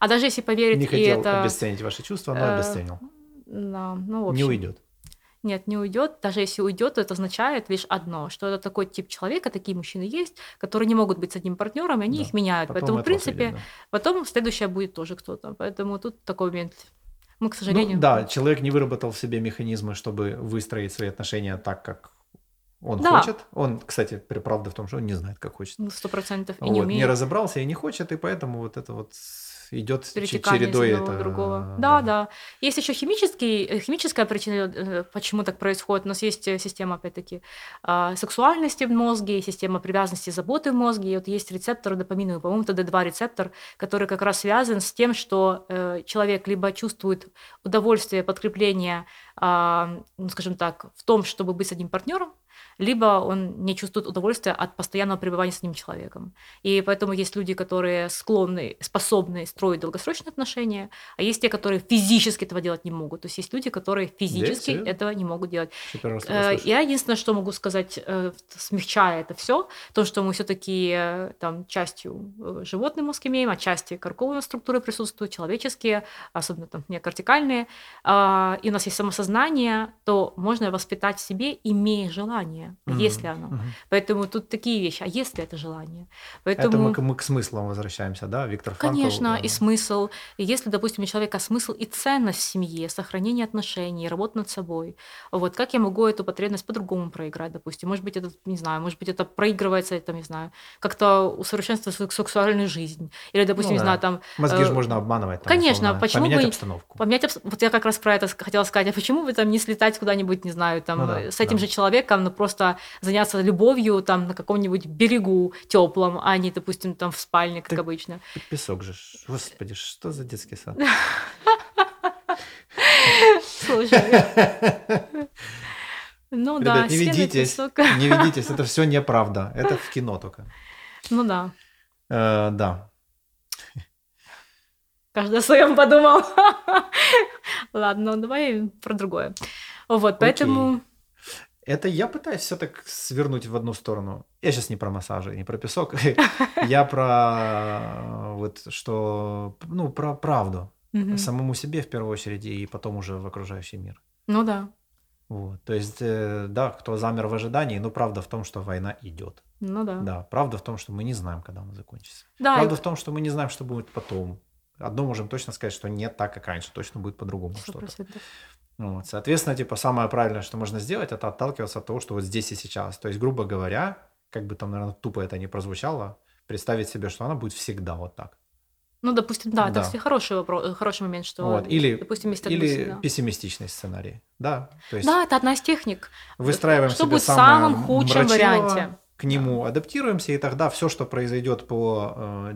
А даже если поверит, Не хотел это... обесценить ваши чувства, но э, обесценил. Да, ну, в Не общем. уйдет. Нет, не уйдет. Даже если уйдет, то это означает лишь одно, что это такой тип человека, такие мужчины есть, которые не могут быть с одним партнером, и они Да. их меняют. Потом Поэтому, в принципе, да. потом следующая будет тоже кто-то. Поэтому тут такой момент. Мы, к Ну, сожалению... да, человек не выработал в себе механизмы, чтобы выстроить свои отношения так, как он Да. хочет. Он, кстати, при- правда в том, что он не знает, как хочет. ну, Сто процентов. И Вот, не не, разобрался и не хочет, и поэтому вот это вот идет чередой одного это. другого. Да, да. Есть еще химический, э, химическая причина, э, почему так происходит. У нас есть э, система, опять-таки, а, сексуальности в мозге, система привязанности и заботы в мозге. И вот есть рецепторы допаминовые, по-моему, это D2 рецептор, который как раз связан с тем, что человек либо чувствует удовольствие, подкрепление, а, ну, скажем так, в том, чтобы быть с одним партнером, либо он не чувствует удовольствия от постоянного пребывания с одним человеком. И поэтому есть люди, которые склонны, способны строить долгосрочные отношения, а есть те, которые физически этого делать не могут. То есть есть люди, которые физически да. этого не могут делать. Э. Я единственное, что могу сказать, э, смягчая это все, то, что мы все-таки там частью э, животный мозг имеем, а части корковые структуры присутствуют, человеческие, особенно там некортикальные, а, и у нас есть самосознание, то можно воспитать в себе, имея желание, Мгм, если оно. мгм. Поэтому тут такие вещи. А если это желание? Это Поэтому... мы, к- мы к смыслам возвращаемся, да, Виктор Франкл. Конечно, и э, смысл. И если, допустим, у человека смысл и ценность в семье, сохранение отношений, работа над собой, вот как я могу эту потребность по-другому проиграть, допустим? Может быть, это, не знаю, может быть, это проигрывается, там, не знаю, как-то усовершенствовать свою сексуальную жизнь. Или, допустим, Ну не да. знаю, там... Мозги э, же можно обманывать. там, конечно, условно, почему Поменять бы- обстановку. Поменять обс- Вот я как раз про это хотела сказать. А почему бы там не слетать куда-нибудь, не знаю, там, Ну да, э, с этим да. же человеком, но просто заняться любовью там на каком-нибудь берегу теплом, а не, допустим, там в спальне, как Так обычно. Песок же. Господи, что за детский сад? Слушай. Ну да, не ведитесь, не ведитесь, это все неправда. Это в кино только. Ну да. Э, Да. Каждый о своем подумал. Ладно, давай про другое. Вот, поэтому... Это я пытаюсь все так свернуть в одну сторону. Я сейчас не про массажи, не про песок. Я про э, вот что, ну, про правду. Самому себе в первую очередь и потом уже в окружающий мир. Ну да, Вот. То есть, э, да, кто замер в ожидании, но правда в том, что война идет. ну да. Да, правда в том, что мы не знаем, когда она закончится. Да, Правда и- в том, что мы не знаем, что будет потом. Одно можем точно сказать, что нет так, как раньше, точно будет по-другому что-то. Вот. Соответственно, типа, самое правильное, что можно сделать, это отталкиваться от того, что вот здесь и сейчас. То есть, грубо говоря, как бы там, наверное, тупо это не прозвучало, представить себе, что она будет всегда вот так. Ну, допустим, да, это, Да. кстати, хороший вопрос, э, хороший момент, что, Вот. Или, допустим, есть или всегда. пессимистичный сценарий. Да, то есть Да, это одна из техник. выстраиваем Что себе будет в самом худшем варианте? к нему адаптируемся, и тогда все, что произойдет по, э,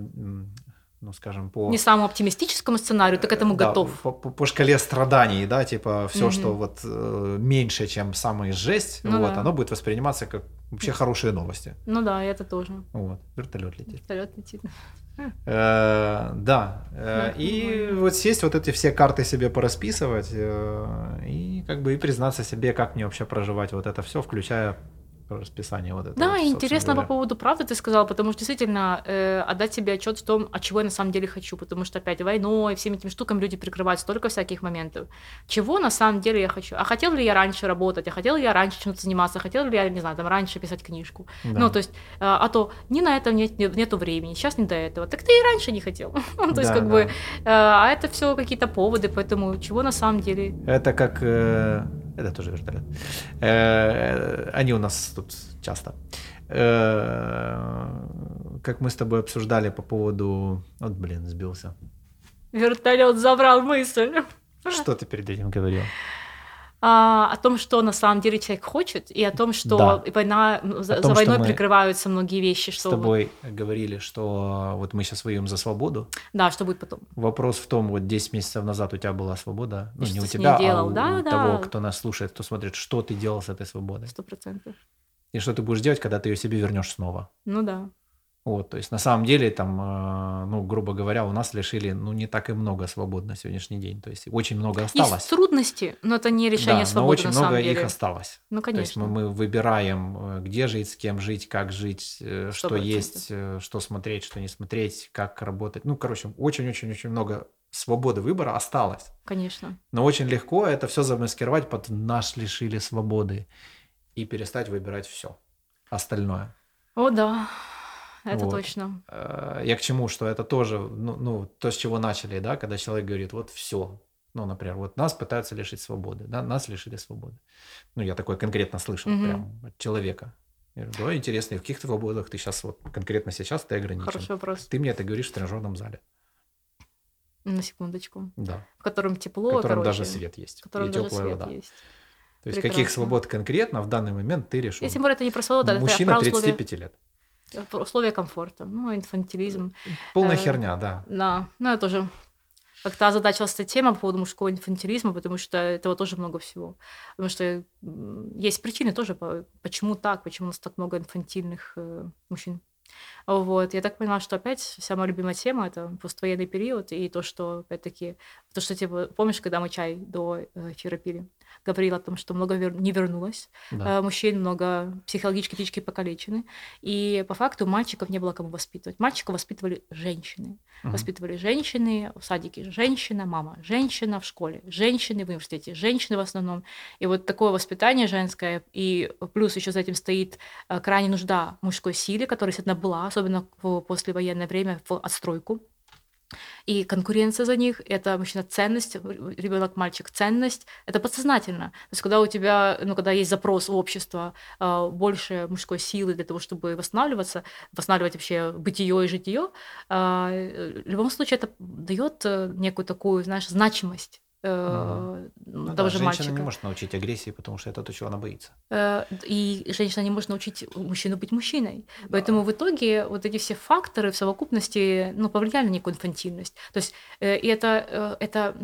ну, скажем, по... Не самому оптимистическому сценарию, ты к этому Э, да, готов. По, по- по шкале страданий, да, типа все, Мгм. что вот э, меньше, чем самая жесть, Ну вот, да. оно будет восприниматься как вообще хорошие новости. Ну да, это тоже. Вот, вертолет летит. Вертолет летит. Э, да, э, Да, и вот сесть, вот эти все карты себе порасписывать, э, и как бы и признаться себе, как мне вообще проживать вот это все, включая расписание вот этого. Да, вот, интересно собственно по говоря. поводу правды ты сказал, потому что действительно э, отдать себе отчет в том, от чего я на самом деле хочу, потому что опять войной, всеми этими штуками люди прикрывают столько всяких моментов. Чего на самом деле я хочу? А хотел ли я раньше работать? А хотел ли я раньше чем-то заниматься? Хотел ли я, не знаю, там раньше писать книжку? Да. Ну, то есть, э, а то ни на это нет, нет- нету времени, сейчас не до этого. Так ты и раньше не хотел. Ну, то есть, Да, как да. бы, э, а это все какие-то поводы, поэтому чего на самом деле Это как... э, это тоже вертолет. Э, они у нас тут часто. Э, как мы с тобой обсуждали по поводу... Вот, блин, сбился. вертолет забрал мысль. Что ты перед этим говорил? А, о том, что на самом деле человек хочет, и о том, что Да. война, за, за том, что войной прикрываются многие вещи, С что тобой говорили, что вот мы сейчас воюем за свободу. да, что будет потом. Вопрос в том, вот 10 месяцев назад у тебя была свобода. Ну, не у с тебя, а делал? у, Да, у да. того, кто нас слушает, кто смотрит, что ты делал с этой свободой. Сто процентов. И что ты будешь делать, когда ты ее себе вернешь снова. Ну да. Вот, то есть на самом деле там, э, ну, грубо говоря, у нас лишили, ну, не так и много свобод на сегодняшний день. То есть очень много осталось. Есть трудности, но это не решение да, но свободы очень на много самом деле. их осталось. Ну, То есть конечно. мы, мы выбираем, э, где жить, с кем жить, как жить, э, Сто что есть, э, что смотреть, что не смотреть, как работать. Ну, короче, очень-очень-очень много свободы выбора осталось. Конечно. Но очень легко это все замаскировать под «наш лишили свободы» и перестать выбирать все остальное. О, да. Это Вот. точно. Э, Я к чему, что это тоже, ну, ну, то, с чего начали, да, когда человек говорит, вот все, ну, например, вот нас пытаются лишить свободы, да, нас лишили свободы. Ну, я такое конкретно слышал Мгм. прям от человека. Я говорю, да, интересно, и в каких свободах ты сейчас, вот конкретно сейчас ты ограничен? Хороший вопрос. Ты мне это говоришь в тренажерном зале. На секундочку. Да. В котором тепло, В котором короче, даже свет есть. В котором и даже теплая свет вода. есть. То есть Прекрасно. каких свобод конкретно в данный момент ты решил? И тем более это не про свободу, это Мужчина условия, 35 лет. Условия комфорта. Ну, инфантилизм. Полная Э, херня, да. Да, ну я тоже как-то озадачилась эта тема по поводу мужского инфантилизма, потому что этого тоже много всего. Потому что есть причины тоже, по- почему так, почему у нас так много инфантильных э, мужчин. Вот, я так поняла, что опять вся моя любимая тема это поствоенный период и то, что опять-таки, то, что типа, помнишь, когда мы чай до эфира пили, говорила о том, что много вер- не вернулось, да. э, мужчин много психологически птички покалечены, и по факту мальчиков не было кому воспитывать. Мальчиков воспитывали женщины. Мгм. Воспитывали женщины, в садике женщина, мама женщина, в школе женщины, в университете женщины в основном. И вот такое воспитание женское, и плюс еще за этим стоит э, крайне нужда мужской силе, которая, естественно, была, особенно в послевоенное время, в отстройку. И конкуренция за них — это мужчина ценность, ребенок мальчик ценность, это подсознательно. То есть когда у тебя, ну, когда есть запрос у общества э, больше мужской силы для того, чтобы восстанавливаться, восстанавливать вообще бытие и житие, э, в любом случае это дает э, некую такую, знаешь, значимость э, Ну да, того же женщина мальчика. не может научить агрессии, потому что это то, чего она боится. Э, И женщина не может научить мужчину быть мужчиной. Поэтому в итоге вот эти все факторы в совокупности ну, повлияли на некую инфантильность. То есть э, и это, э, это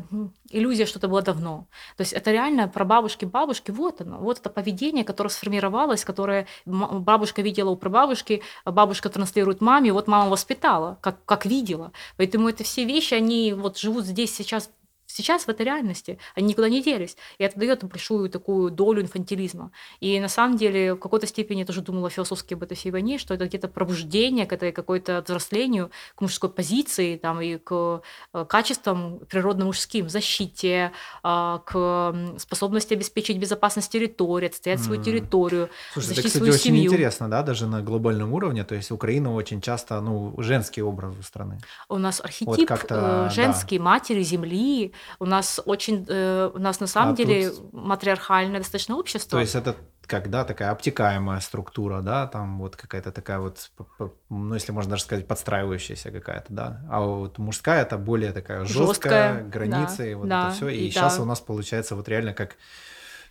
иллюзия, что это было давно. То есть это реально про бабушки, бабушки, вот оно, вот это поведение, которое сформировалось, которое бабушка видела у прабабушки, а бабушка транслирует маме, вот мама воспитала, как, как видела. Поэтому это все вещи, они вот живут здесь сейчас сейчас в этой реальности, они никуда не делись. И это дает большую такую долю инфантилизма. И на самом деле в какой-то степени я тоже думала философски об этой всей войне, что это где-то пробуждение к этой какой-то взрослению, к мужской позиции там, и к э, качествам природно-мужским, защите, а, к способности обеспечить безопасность территории, отстоять свою территорию, Слушай, это, защитить кстати, свою очень семью. интересно, да, даже на глобальном уровне. То есть Украина очень часто, ну, женский образ страны. У нас архетип как-то, э, да. женский, матери, земли. У нас очень, э, у нас на самом А деле тут- матриархальное достаточно общество. То есть это когда такая обтекаемая структура, да, там вот какая-то такая вот, ну, если можно даже сказать, подстраивающаяся какая-то, да. А вот мужская это более такая жесткая, Жёсткая, границы, да, и вот да, это все. И, и сейчас да. у нас получается вот реально как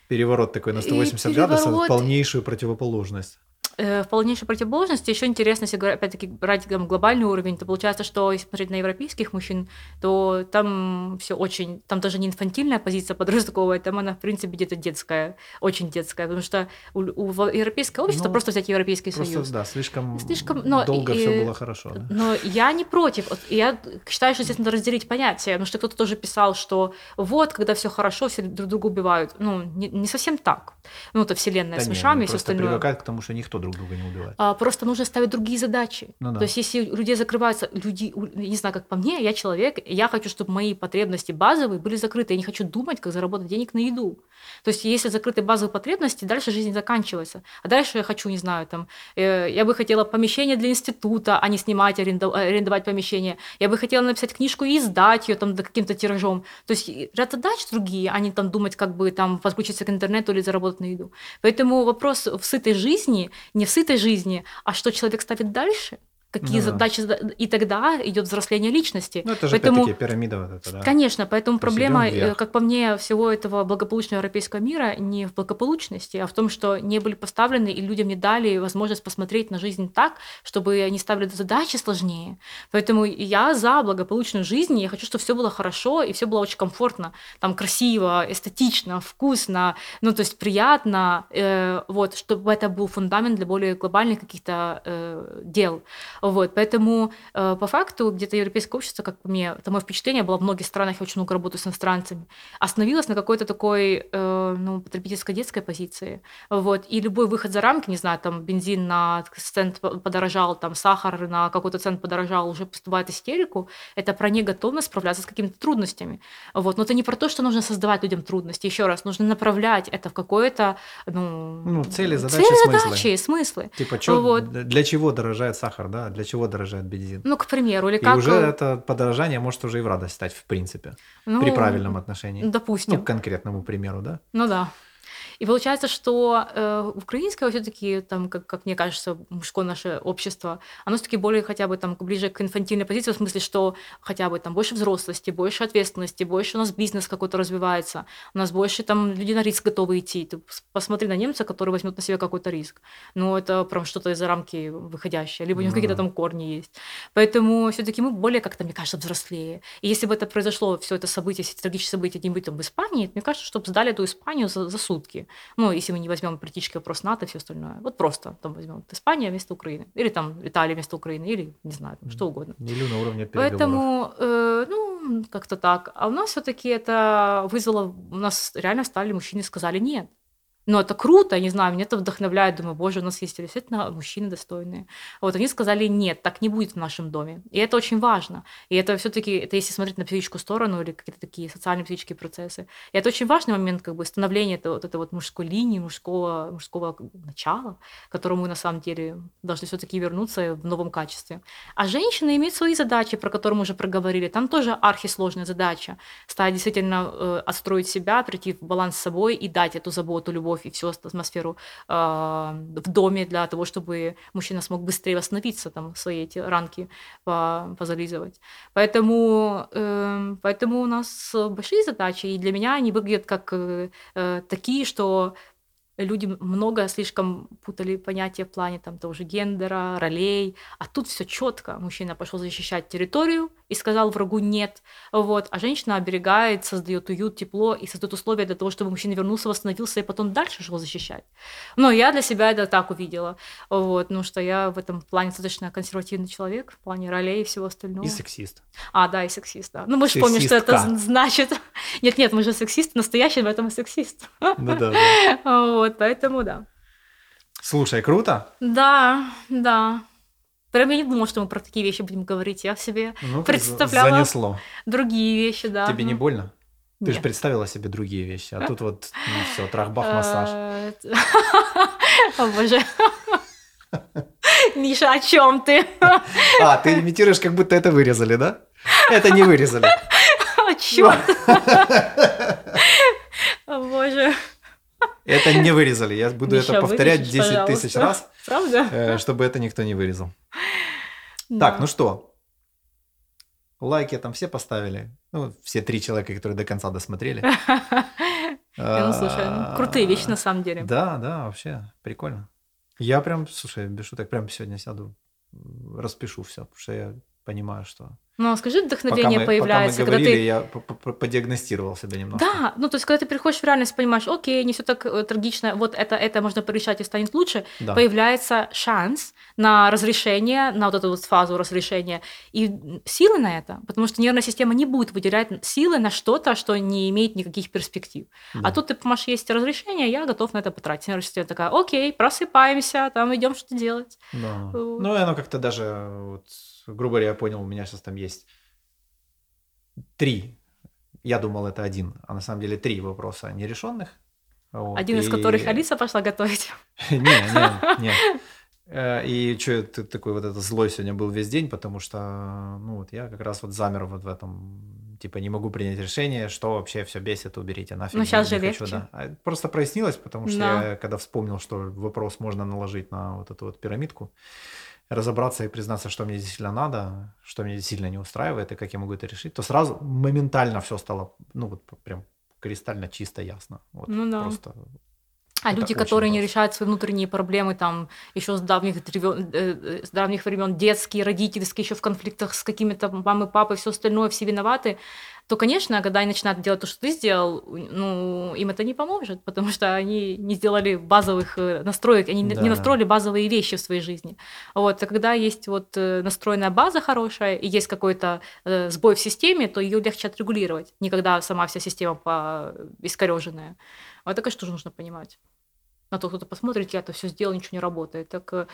переворот такой на И 180 градусов, переворот. полнейшую противоположность. Э, в полнейшей противоположности. Еще интересно, если опять-таки брать там, глобальный уровень, то получается, что если смотреть на европейских мужчин, то там все очень, там даже не инфантильная позиция подростковая, там она, в принципе, где-то детская, очень детская, потому что у, у европейское общество, Ну, просто взять Европейский Просто, Союз. да, слишком, Слишком, но долго и- все было хорошо. да. Но я не против. Я считаю, что здесь надо разделить понятия, потому что кто-то тоже писал, что вот, когда все хорошо, все друг друга убивают. Ну, не, не совсем так. Ну, это вселенная Да с они и все остальное. привыкают к тому, что никто друг друга не убивает. А, просто нужно ставить другие задачи. Ну да. То есть, если у людей закрываются, люди, не знаю, как по мне, я человек, я хочу, чтобы мои потребности базовые были закрыты. Я не хочу думать, как заработать денег на еду. То есть, если закрыты базовые потребности, дальше жизнь заканчивается. А дальше я хочу, не знаю, там, э, я бы хотела помещение для института, а не снимать, аренда- арендовать помещение. Я бы хотела написать книжку и издать ее там до каким-то тиражом. То есть, ряд задач другие, а не там думать, как бы там подключиться к интернету или заработать на еду. Поэтому вопрос в сытой жизни, не в сытой жизни, а что человек ставит дальше, какие да. задачи, зада- и тогда идет взросление личности. Ну, это же Поэтому- опять-таки пирамида вот эта, да. Конечно, поэтому проблема, вверх. э, как по мне, всего этого благополучного европейского мира не в благополучности, а в том, что не были поставлены и людям не дали возможность посмотреть на жизнь так, чтобы они ставили задачи сложнее. Поэтому я за благополучную жизнь, я хочу, чтобы все было хорошо и все было очень комфортно, там красиво, эстетично, вкусно, ну то есть приятно, э, вот, чтобы это был фундамент для более глобальных каких-то э, дел. Вот, поэтому э, по факту где-то европейское общество, как по мне, это мое впечатление было в многих странах, я очень много работаю с иностранцами, остановилось на какой-то такой, э, ну, потребительской детской позиции. Вот, и любой выход за рамки, не знаю, там бензин на цент подорожал, там сахар на какой-то цент подорожал, уже поступает истерику, это про неготовность справляться с какими-то трудностями. Вот, но это не про то, что нужно создавать людям трудности. Еще раз, нужно направлять это в какое-то, ну, Ну, цели, задачи, цели, смыслы. задачи, смыслы. Типа, чё, Вот. для чего дорожает сахар, да? Для чего дорожает бензин? Ну, к примеру, или И как... уже э, это подорожание может уже и в радость стать, в принципе, ну, при правильном отношении. Допустим. Ну, к конкретному примеру, да? Ну да. И получается, что э, украинское все-таки, там, как, как мне кажется, мужское наше общество, оно все-таки более хотя бы там ближе к инфантильной позиции, в смысле, что хотя бы там больше взрослости, больше ответственности, больше у нас бизнес какой-то развивается, у нас больше там люди на риск готовы идти. Ты посмотри на немца, который возьмет на себя какой-то риск. Ну, это прям что-то из-за рамки выходящее, либо у него mm-hmm. какие-то там корни есть. Поэтому все-таки мы более как-то, мне кажется, взрослее. И если бы это произошло, все это событие, все эти трагические события где-нибудь там в Испании, мне кажется, чтобы сдали эту Испанию за, за сутки. Ну, если мы не возьмем политический вопрос НАТО и все остальное. Вот просто там возьмем Испания вместо Украины. Или там Италия вместо Украины, или, не знаю, там, что угодно. Или на уровне Поэтому, э, ну, как-то так. А у нас все-таки это вызвало, у нас реально стали мужчины сказали нет. Но это круто, не знаю, меня это вдохновляет. Думаю, боже, у нас есть действительно мужчины достойные. Вот они сказали, нет, так не будет в нашем доме. И это очень важно. И это все таки это если смотреть на психическую сторону или какие-то такие социальные психические процессы. И это очень важный момент как бы становления этого, вот этой вот мужской линии, мужского, мужского начала, к которому мы на самом деле должны все таки вернуться в новом качестве. А женщины имеют свои задачи, про которые мы уже проговорили. Там тоже архисложная задача. Стать действительно э, отстроить себя, прийти в баланс с собой и дать эту заботу, любовь любовь и всю атмосферу э, в доме для того, чтобы мужчина смог быстрее восстановиться, там, свои эти ранки по, позализывать. Поэтому, э, поэтому у нас большие задачи, и для меня они выглядят как э, такие, что люди много слишком путали понятия в плане там того же гендера, ролей, а тут все четко. Мужчина пошел защищать территорию и сказал врагу нет, вот, а женщина оберегает, создает уют, тепло и создает условия для того, чтобы мужчина вернулся, восстановился и потом дальше шел защищать. Но я для себя это так увидела, вот, ну что я в этом плане достаточно консервативный человек, в плане ролей и всего остального. И сексист. А, да, и сексист, да. Ну мы же помним, что это значит. Нет-нет, мы же сексист, настоящий в этом и сексист. Ну да, да. Вот, поэтому да. Слушай, круто. Да, да. Прям я не думала, что мы про такие вещи будем говорить. Я себе ну, представляла занесло. другие вещи, да. Тебе не больно? Ты Нет. же представила себе другие вещи, а тут вот ну, все, трахбах-массаж. О боже. Миша, о чем ты? А, ты имитируешь, как будто это вырезали, да? Это не вырезали. О, черт. О боже. Это не вырезали. Я буду Миша, это повторять 10 тысяч раз. Правда? Э, чтобы это никто не вырезал. Так, ну что? Лайки там все поставили. Ну, все три человека, которые до конца досмотрели. Ну, слушай, ну, крутые вещи на самом деле. Да, да, вообще прикольно. Я прям, слушай, без шуток, прям сегодня сяду, распишу все, потому что я понимаю, что ну, а скажи, вдохновение мы, появляется, пока мы говорили, когда ты... я подиагностировал себя немного. Да, ну то есть, когда ты приходишь в реальность, понимаешь, окей, не все так э, трагично, вот это, это можно порешать и станет лучше, да. появляется шанс на разрешение, на вот эту вот фазу разрешения и силы на это, потому что нервная система не будет выделять силы на что-то, что не имеет никаких перспектив. А да. А тут ты понимаешь, есть разрешение, я готов на это потратить. Нервная система такая, окей, просыпаемся, там идем что-то делать. Да. Вот. Ну, и оно как-то даже вот грубо говоря, я понял, у меня сейчас там есть три, я думал, это один, а на самом деле три вопроса нерешенных. Вот. Один и... из которых Алиса пошла готовить. Не, не, не. Э, и что ты такой вот это злой сегодня был весь день, потому что, ну вот я как раз вот замер вот в этом, типа не могу принять решение, что вообще все бесит, уберите нафиг. Ну сейчас же легче. Хочу, да. А просто прояснилось, потому что да. я когда вспомнил, что вопрос можно наложить на вот эту вот пирамидку, разобраться и признаться, что мне действительно надо, что меня действительно не устраивает и как я могу это решить, то сразу моментально все стало, ну вот прям кристально чисто ясно. Вот ну да. Просто а это люди, которые не решают свои внутренние проблемы, там еще с давних, э, э, с давних времен, детские, родительские, еще в конфликтах с какими-то мамой, папой, все остальное, все виноваты, то, конечно, когда они начинают делать то, что ты сделал, ну, им это не поможет, потому что они не сделали базовых э, настроек, они да. не настроили базовые вещи в своей жизни. Вот, а когда есть вот э, настроенная база хорошая и есть какой-то э, сбой в системе, то ее легче отрегулировать, не когда сама вся система по... искореженная. Вот это, конечно, тоже нужно понимать на то, кто-то посмотрит, я это все сделал, ничего не работает. Так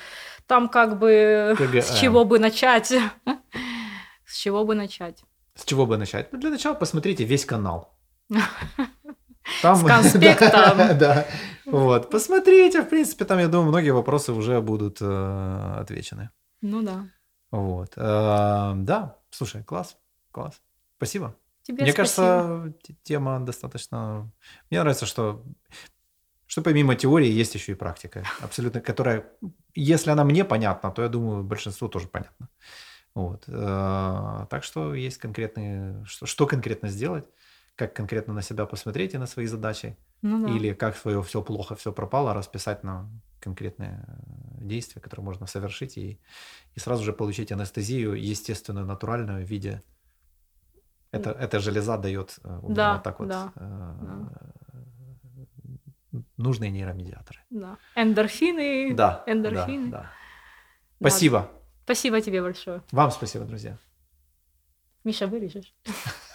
там как бы КГА. с чего бы начать? С чего бы начать? С чего бы начать? Ну, для начала посмотрите весь канал. Там, С конспектом. да, да. Вот. Посмотрите, в принципе, там, я думаю, многие вопросы уже будут э, отвечены. Ну да. Вот. Э, да, слушай, класс, класс. Спасибо. Тебе Мне спасибо. кажется, тема достаточно... Мне нравится, что Что помимо теории есть еще и практика, абсолютно, которая, если она мне понятна, то я думаю, большинству тоже понятно. Вот. Э, так что есть конкретные, что, что конкретно сделать, как конкретно на себя посмотреть и на свои задачи, ну, да. или как свое все плохо, все пропало, расписать на конкретные действия, которые можно совершить, и, и сразу же получить анестезию естественную, натуральную в виде... Это, эта железа дает э, да, вот так вот да, э, да. нужные нейромедиаторы. Да. Эндорфины. Да. Эндорфины. Да, да. Спасибо. Спасибо тебе большое. Вам спасибо, друзья. Миша, вырежешь?